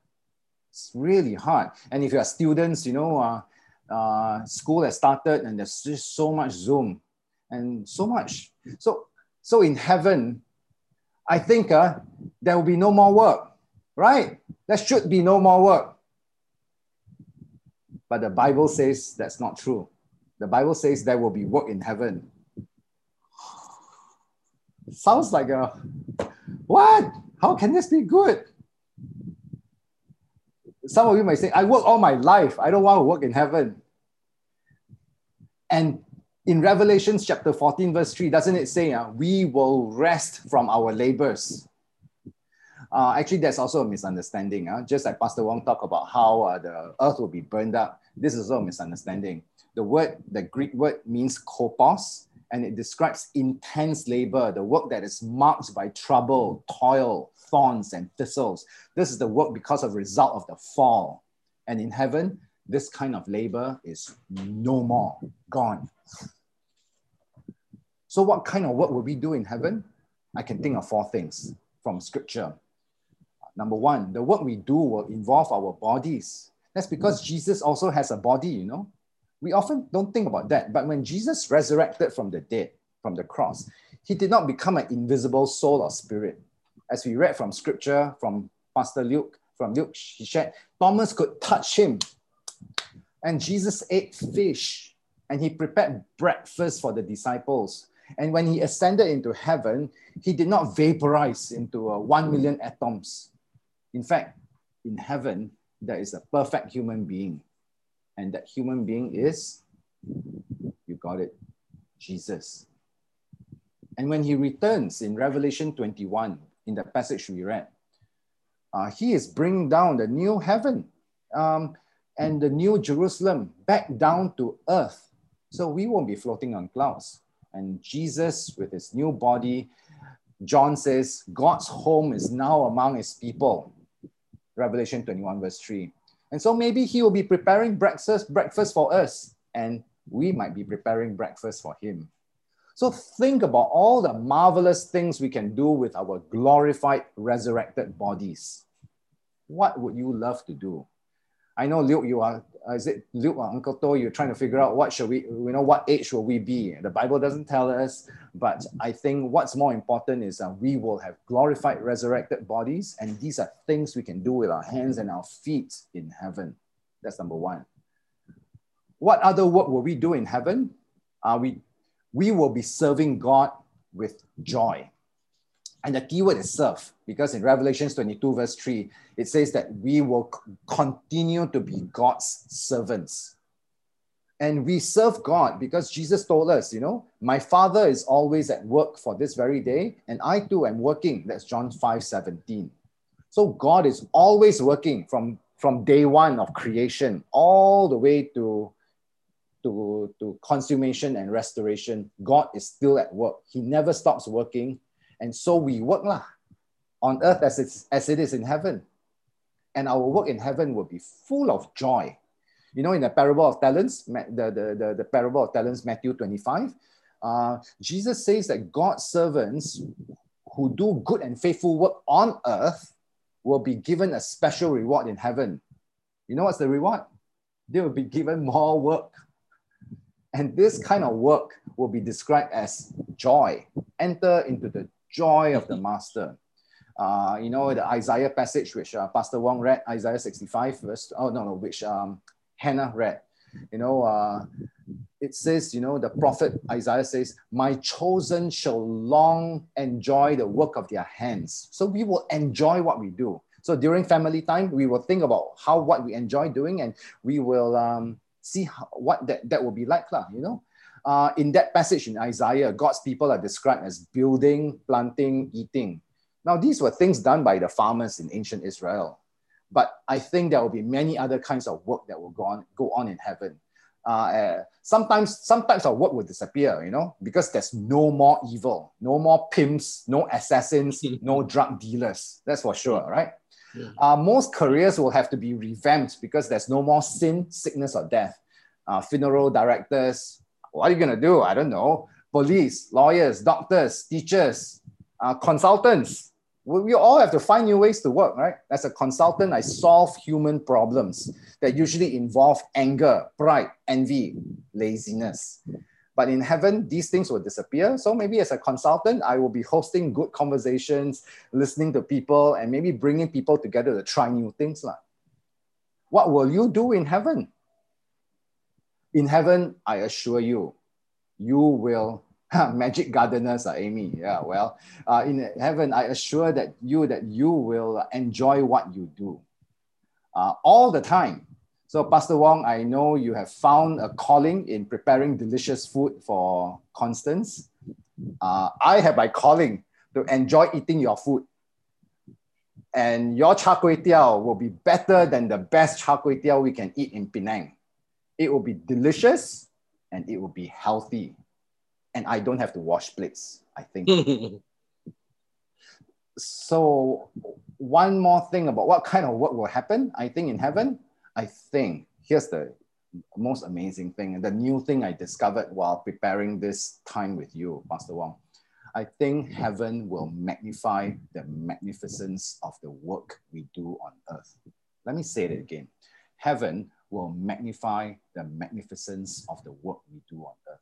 Speaker 2: It's really hard. And if you are students, you know, uh, uh, school has started, and there's just so much Zoom, and so much. So so in heaven, I think uh, there will be no more work, right? There should be no more work. But the Bible says that's not true. The Bible says there will be work in heaven. Sounds like a what? How can this be good? Some of you might say, I work all my life. I don't want to work in heaven. And in Revelation chapter 14, verse 3, doesn't it say, uh, we will rest from our labors? Uh, actually, there's also a misunderstanding. Uh, just like Pastor Wong talked about how uh, the earth will be burned up. This is also a misunderstanding. The word, the Greek word means kopos, and it describes intense labor, the work that is marked by trouble, toil, thorns, and thistles. This is the work because of result of the fall. And in heaven, this kind of labor is no more, gone. So, what kind of work will we do in heaven? I can think of four things from scripture. Number one, the work we do will involve our bodies. That's because Jesus also has a body, you know. We often don't think about that. But when Jesus resurrected from the dead, from the cross, he did not become an invisible soul or spirit. As we read from scripture, from Pastor Luke, from Luke, he said, Thomas could touch him. And Jesus ate fish and he prepared breakfast for the disciples. And when he ascended into heaven, he did not vaporize into uh, one million atoms. In fact, in heaven, there is a perfect human being. And that human being is, you got it, Jesus. And when he returns in Revelation 21, in the passage we read, uh, he is bringing down the new heaven um, and the new Jerusalem back down to earth. So we won't be floating on clouds. And Jesus, with his new body, John says, God's home is now among his people. Revelation 21, verse 3. And so maybe he will be preparing breakfast, breakfast for us, and we might be preparing breakfast for him. So think about all the marvelous things we can do with our glorified, resurrected bodies. What would you love to do? I know Luke, you are, uh, is it Luke or Uncle To, you're trying to figure out what should we, you know, what age will we be? The Bible doesn't tell us, but I think what's more important is that we will have glorified, resurrected bodies, and these are things we can do with our hands and our feet in heaven. That's number one. What other work will we do in heaven? Are we, we will be serving God with joy. And the keyword is serve, because in Revelations 22, verse 3, it says that we will continue to be God's servants. And we serve God because Jesus told us, you know, my Father is always at work for this very day, and I too am working. That's John 5 17. So God is always working from, from day one of creation all the way to, to, to consummation and restoration. God is still at work. He never stops working and so we work lah, on earth as, it's, as it is in heaven. And our work in heaven will be full of joy. You know, in the parable of talents, the, the, the, the parable of talents, Matthew 25, uh, Jesus says that God's servants who do good and faithful work on earth will be given a special reward in heaven. You know what's the reward? They will be given more work. And this kind of work will be described as joy. Enter into the joy of the master. Uh, you know, the Isaiah passage, which uh, Pastor Wong read, Isaiah 65, verse, oh, no, no, which um, Hannah read. You know, uh, it says, you know, the prophet Isaiah says, My chosen shall long enjoy the work of their hands. So we will enjoy what we do. So during family time, we will think about how what we enjoy doing and we will um, see how, what that, that will be like, lah, you know. Uh, in that passage in Isaiah, God's people are described as building, planting, eating. Now, these were things done by the farmers in ancient Israel. But I think there will be many other kinds of work that will go on, go on in heaven. Uh, uh, sometimes, some types of work will disappear, you know, because there's no more evil, no more pimps, no assassins, no drug dealers. That's for sure, right? Yeah. Uh, most careers will have to be revamped because there's no more sin, sickness, or death. Uh, funeral directors, what are you going to do? I don't know. Police, lawyers, doctors, teachers, uh, consultants. We, we all have to find new ways to work, right? As a consultant, I solve human problems that usually involve anger, pride, envy, laziness. But in heaven, these things will disappear. So maybe as a consultant, I will be hosting good conversations, listening to people, and maybe bringing people together to try new things. What will you do in heaven? In heaven, I assure you, you will magic gardeners, uh, Amy. Yeah, well, uh, in heaven, I assure that you that you will enjoy what you do uh, all the time. So, Pastor Wong, I know you have found a calling in preparing delicious food for Constance. Uh, I have my calling to enjoy eating your food. And your char kway teow will be better than the best char kway teow we can eat in Penang. It will be delicious and it will be healthy. And I don't have to wash plates, I think. so, one more thing about what kind of work will happen, I think, in heaven. I think here's the most amazing thing and the new thing I discovered while preparing this time with you, Pastor Wong. I think heaven will magnify the magnificence of the work we do on earth. Let me say it again. Heaven will magnify the magnificence of the work we do on earth.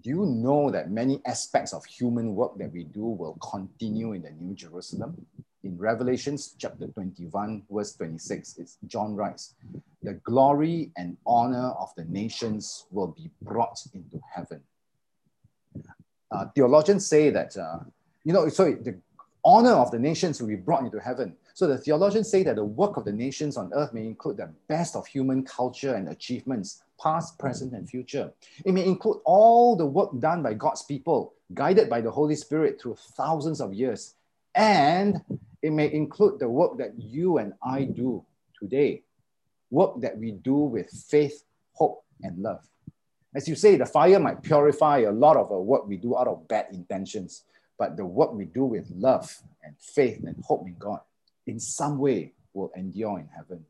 Speaker 2: Do you know that many aspects of human work that we do will continue in the New Jerusalem? In Revelations chapter 21, verse 26, it's John writes, the glory and honor of the nations will be brought into heaven uh, theologians say that, uh, you know, so the honor of the nations will be brought into heaven. So the theologians say that the work of the nations on earth may include the best of human culture and achievements, past, present, and future. It may include all the work done by God's people, guided by the Holy Spirit through thousands of years. And it may include the work that you and I do today, work that we do with faith, hope, and love. As you say, the fire might purify a lot of uh, the work we do out of bad intentions, but the work we do with love and faith and hope in God in some way will endure in heaven.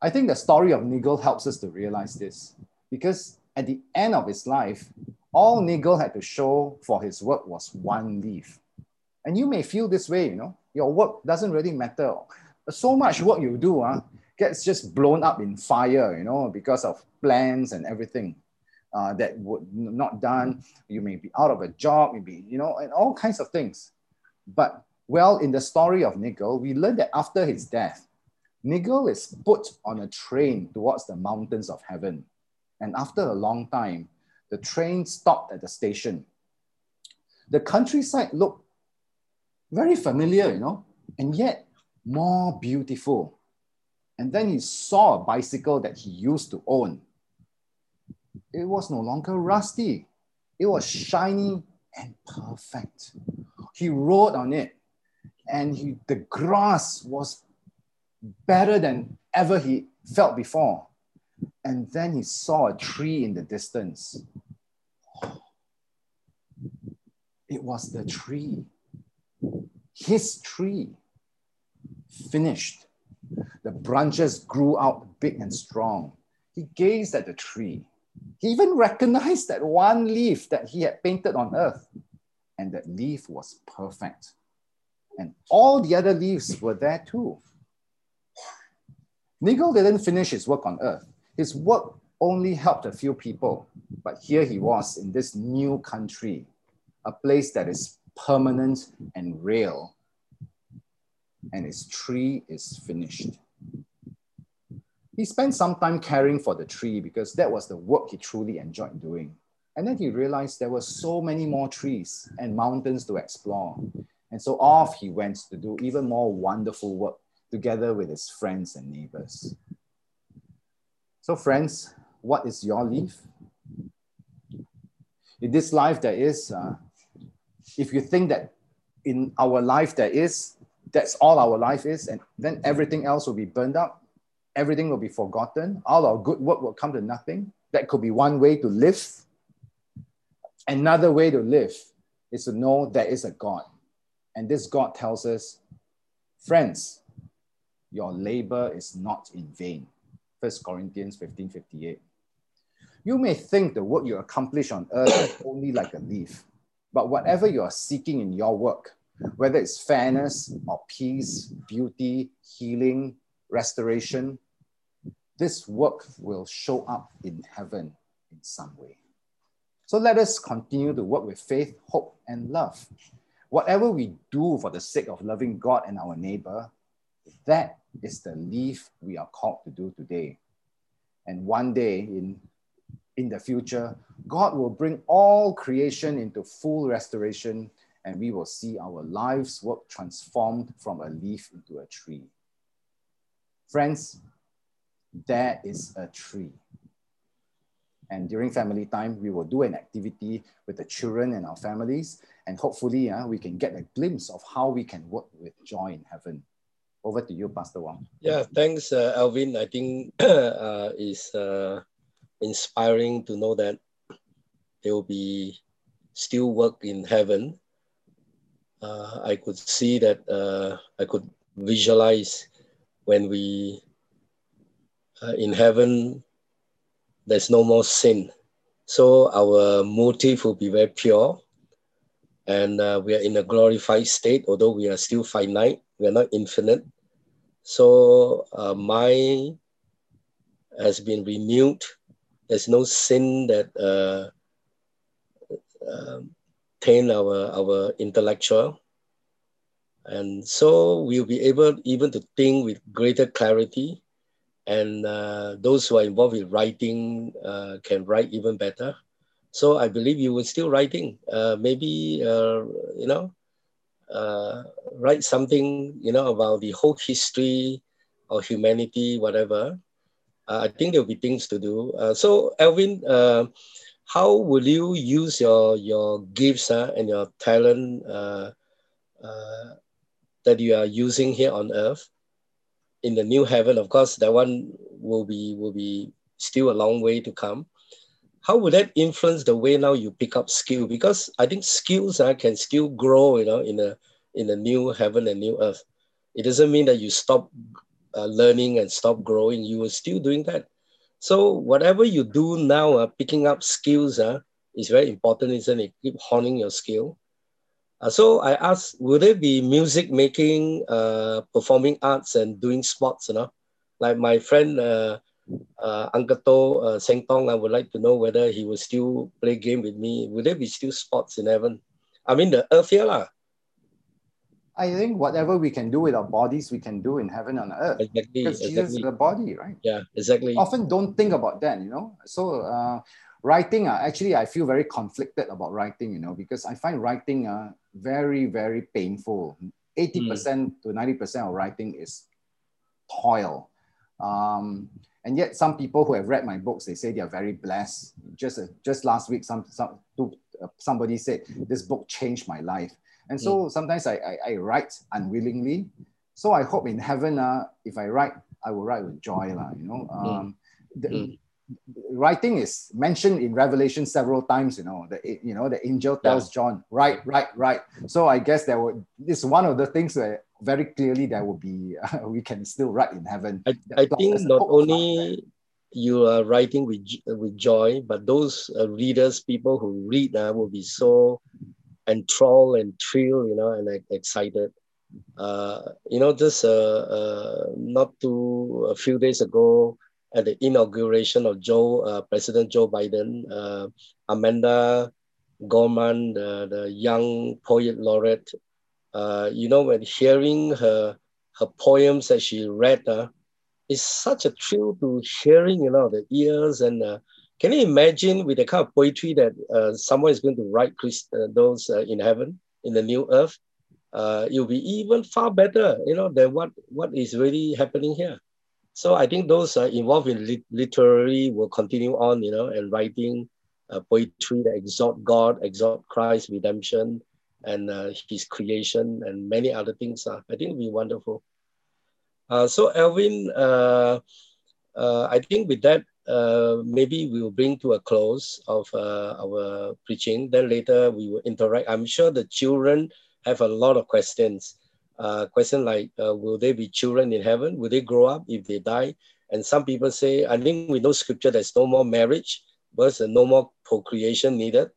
Speaker 2: I think the story of Nigel helps us to realize this because at the end of his life, all Nigel had to show for his work was one leaf. And you may feel this way, you know, your work doesn't really matter. So much work you do, uh, gets just blown up in fire, you know, because of plans and everything uh, that would not done. You may be out of a job, maybe, you know, and all kinds of things. But well, in the story of Nigel, we learn that after his death, Nigel is put on a train towards the mountains of heaven. And after a long time, the train stopped at the station. The countryside looked very familiar, you know, and yet more beautiful. And then he saw a bicycle that he used to own. It was no longer rusty, it was shiny and perfect. He rode on it, and he, the grass was better than ever he felt before. And then he saw a tree in the distance. It was the tree, his tree, finished the branches grew out big and strong. He gazed at the tree. He even recognized that one leaf that he had painted on earth, and that leaf was perfect. And all the other leaves were there too. Nigel didn't finish his work on earth. His work only helped a few people, but here he was in this new country, a place that is permanent and real, and his tree is finished. He spent some time caring for the tree because that was the work he truly enjoyed doing. And then he realized there were so many more trees and mountains to explore. And so off he went to do even more wonderful work together with his friends and neighbors. So, friends, what is your leaf? In this life, there is, uh, if you think that in our life there is, that's all our life is, and then everything else will be burned up, everything will be forgotten. All our good work will come to nothing. That could be one way to live. Another way to live is to know there is a God. And this God tells us, friends, your labor is not in vain. 1 Corinthians 15 58. You may think the work you accomplish on earth is only like a leaf, but whatever you are seeking in your work, whether it's fairness or peace, beauty, healing, restoration, this work will show up in heaven in some way. So let us continue to work with faith, hope, and love. Whatever we do for the sake of loving God and our neighbor, that is the leaf we are called to do today. And one day in, in the future, God will bring all creation into full restoration and we will see our lives work transformed from a leaf into a tree. Friends, there is a tree. And during family time, we will do an activity with the children and our families. And hopefully, uh, we can get a glimpse of how we can work with joy in heaven. Over to you, Pastor Wong.
Speaker 1: Yeah, thanks, uh, Alvin. I think uh, is uh, inspiring to know that there will be still work in heaven. Uh, I could see that uh, I could visualize when we uh, in heaven there's no more sin. So our motive will be very pure. And uh, we are in a glorified state, although we are still finite, we are not infinite. So uh, mind has been renewed. There's no sin that uh, uh, taint our, our intellectual. And so we'll be able even to think with greater clarity and uh, those who are involved in writing uh, can write even better. So I believe you will still writing. Uh, maybe uh, you know, uh, write something you know about the whole history of humanity, whatever. Uh, I think there'll be things to do. so Alvin, how will you use your your gifts and your talent that you are using here on earth? In the new heaven, of course, that one will be will be still a long way to come. How would that influence the way now you pick up skill? Because I think skills uh, can still grow, you know, in a in the new heaven and new earth. It doesn't mean that you stop uh, learning and stop growing. You are still doing that. So whatever you do now, uh, picking up skills uh, is very important, isn't it? Keep honing your skill. Uh, so I asked, would there be music making, uh, performing arts, and doing sports? You know, like my friend uh, uh, Uncle To uh, Seng Tong, I would like to know whether he will still play game with me. Would there be still sports in heaven? I mean, the earth here, lah.
Speaker 2: I think whatever we can do with our bodies, we can do in heaven on earth.
Speaker 1: Exactly.
Speaker 2: Because
Speaker 1: exactly.
Speaker 2: Jesus is the body, right?
Speaker 1: Yeah, exactly.
Speaker 2: Often don't think about that, you know. So uh, writing, uh, actually, I feel very conflicted about writing, you know, because I find writing uh, very, very painful. 80% mm. to 90% of writing is toil. Um, and yet some people who have read my books, they say they are very blessed. Just, uh, just last week, some, some, uh, somebody said, this book changed my life. And so mm. sometimes I, I, I, write unwillingly. So I hope in heaven, uh, if I write, I will write with joy, lah, you know. Hmm. Um, the, mm writing is mentioned in Revelation several times. You know, the you know the angel tells yeah. John, "Write, write, write." So I guess there would this one of the things that very clearly there will be uh, we can still write in heaven.
Speaker 1: I, I think not only you are writing with with joy, but those uh, readers, people who read, uh, will be so enthralled and thrilled, you know, and excited. Uh, you know, just uh, uh, not too a few days ago, at the inauguration of Joe, uh, President Joe Biden, uh, Amanda Gorman, the, the young poet laureate, uh, you know, when hearing her her poems that she read, uh, it's such a thrill to hearing, you know, the ears and uh, can you imagine with the kind of poetry that uh, someone is going to write Christ, uh, those in heaven, in the new earth? It'll be even far better, you know, than what, what is really happening here. So I think those uh, involved in lit- literary will continue on, you know, and writing uh, poetry that exalt God, exalt Christ, redemption, and uh, His creation, and many other things. Uh, I think it'll be wonderful. Uh, so Elvin, uh, uh, I think with that, uh, maybe we will bring to a close of uh, our preaching. Then later we will interact. I'm sure the children have a lot of questions uh, question like, uh, will there be children in heaven? Will they grow up if they die? And some people say, I think we know scripture, there's no more marriage, but no more procreation needed.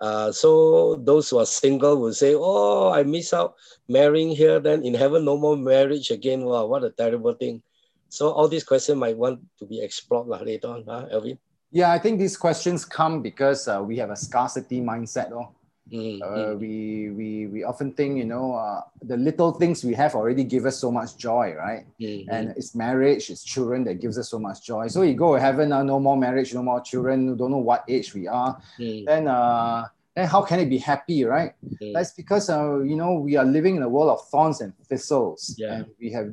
Speaker 1: Uh, so those who are single will say, oh, I miss out marrying here, then in heaven, no more marriage again. Wow, what a terrible thing. So all these questions might want to be explored later on, huh, Elvin?
Speaker 2: Yeah, I think these questions come because uh, we have a scarcity mindset. Oh Mm, uh, mm. we, we, we often think, you know, uh, the little things we have already give us so much joy, right? Mm-hmm. And it's marriage, it's children that gives us so much joy. So you go to heaven, uh, no more marriage, no more children, don't know what age we are. Mm. Then, uh, then how can it be happy, right? Mm. That's because, uh, you know, we are living in a world of thorns and thistles. Yeah. And we have,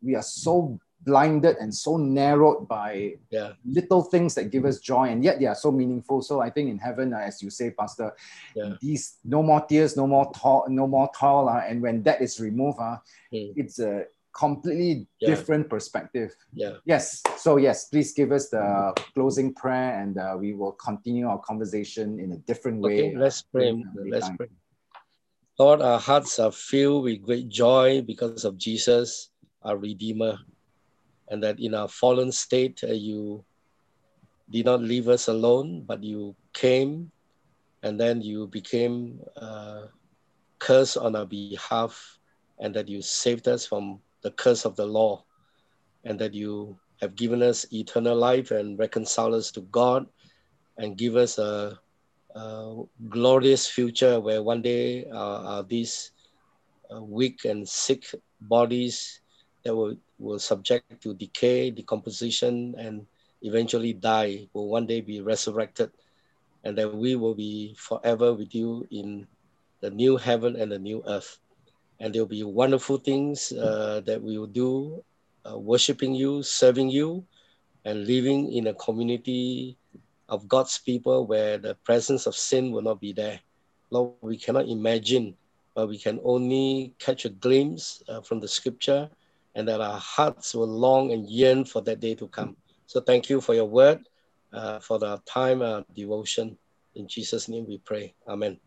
Speaker 2: we are so blinded and so narrowed by
Speaker 1: Yeah.
Speaker 2: little things that give us joy, and yet they are so meaningful. So I think in heaven, uh, as you say, Pastor,
Speaker 1: Yeah.
Speaker 2: these no more tears, no more toil, no more toil, uh, and when that is removed, uh,
Speaker 1: Mm.
Speaker 2: it's a completely
Speaker 1: Yeah.
Speaker 2: different perspective.
Speaker 1: Yeah.
Speaker 2: Yes. So yes, please give us the closing prayer, and uh, we will continue our conversation in a different way.
Speaker 1: Okay, let's pray.
Speaker 2: in
Speaker 1: Let's
Speaker 2: time.
Speaker 1: pray. Lord, our hearts are filled with great joy because of Jesus, our Redeemer, and that in our fallen state, uh, you did not leave us alone, but you came and then you became uh, curse on our behalf, and that you saved us from the curse of the law, and that you have given us eternal life and reconciled us to God and give us a uh, glorious future where one day uh, these uh, weak and sick bodies that will, will subject to decay, decomposition, and eventually die will one day be resurrected, and that we will be forever with you in the new heaven and the new earth. And there will be wonderful things uh, that we will do, uh, worshiping you, serving you, and living in a community of God's people where the presence of sin will not be there. Lord, we cannot imagine, but we can only catch a glimpse uh, from the scripture and that our hearts will long and yearn for that day to come. So thank you for your word, uh, for the time uh, devotion. In Jesus' name we pray. Amen.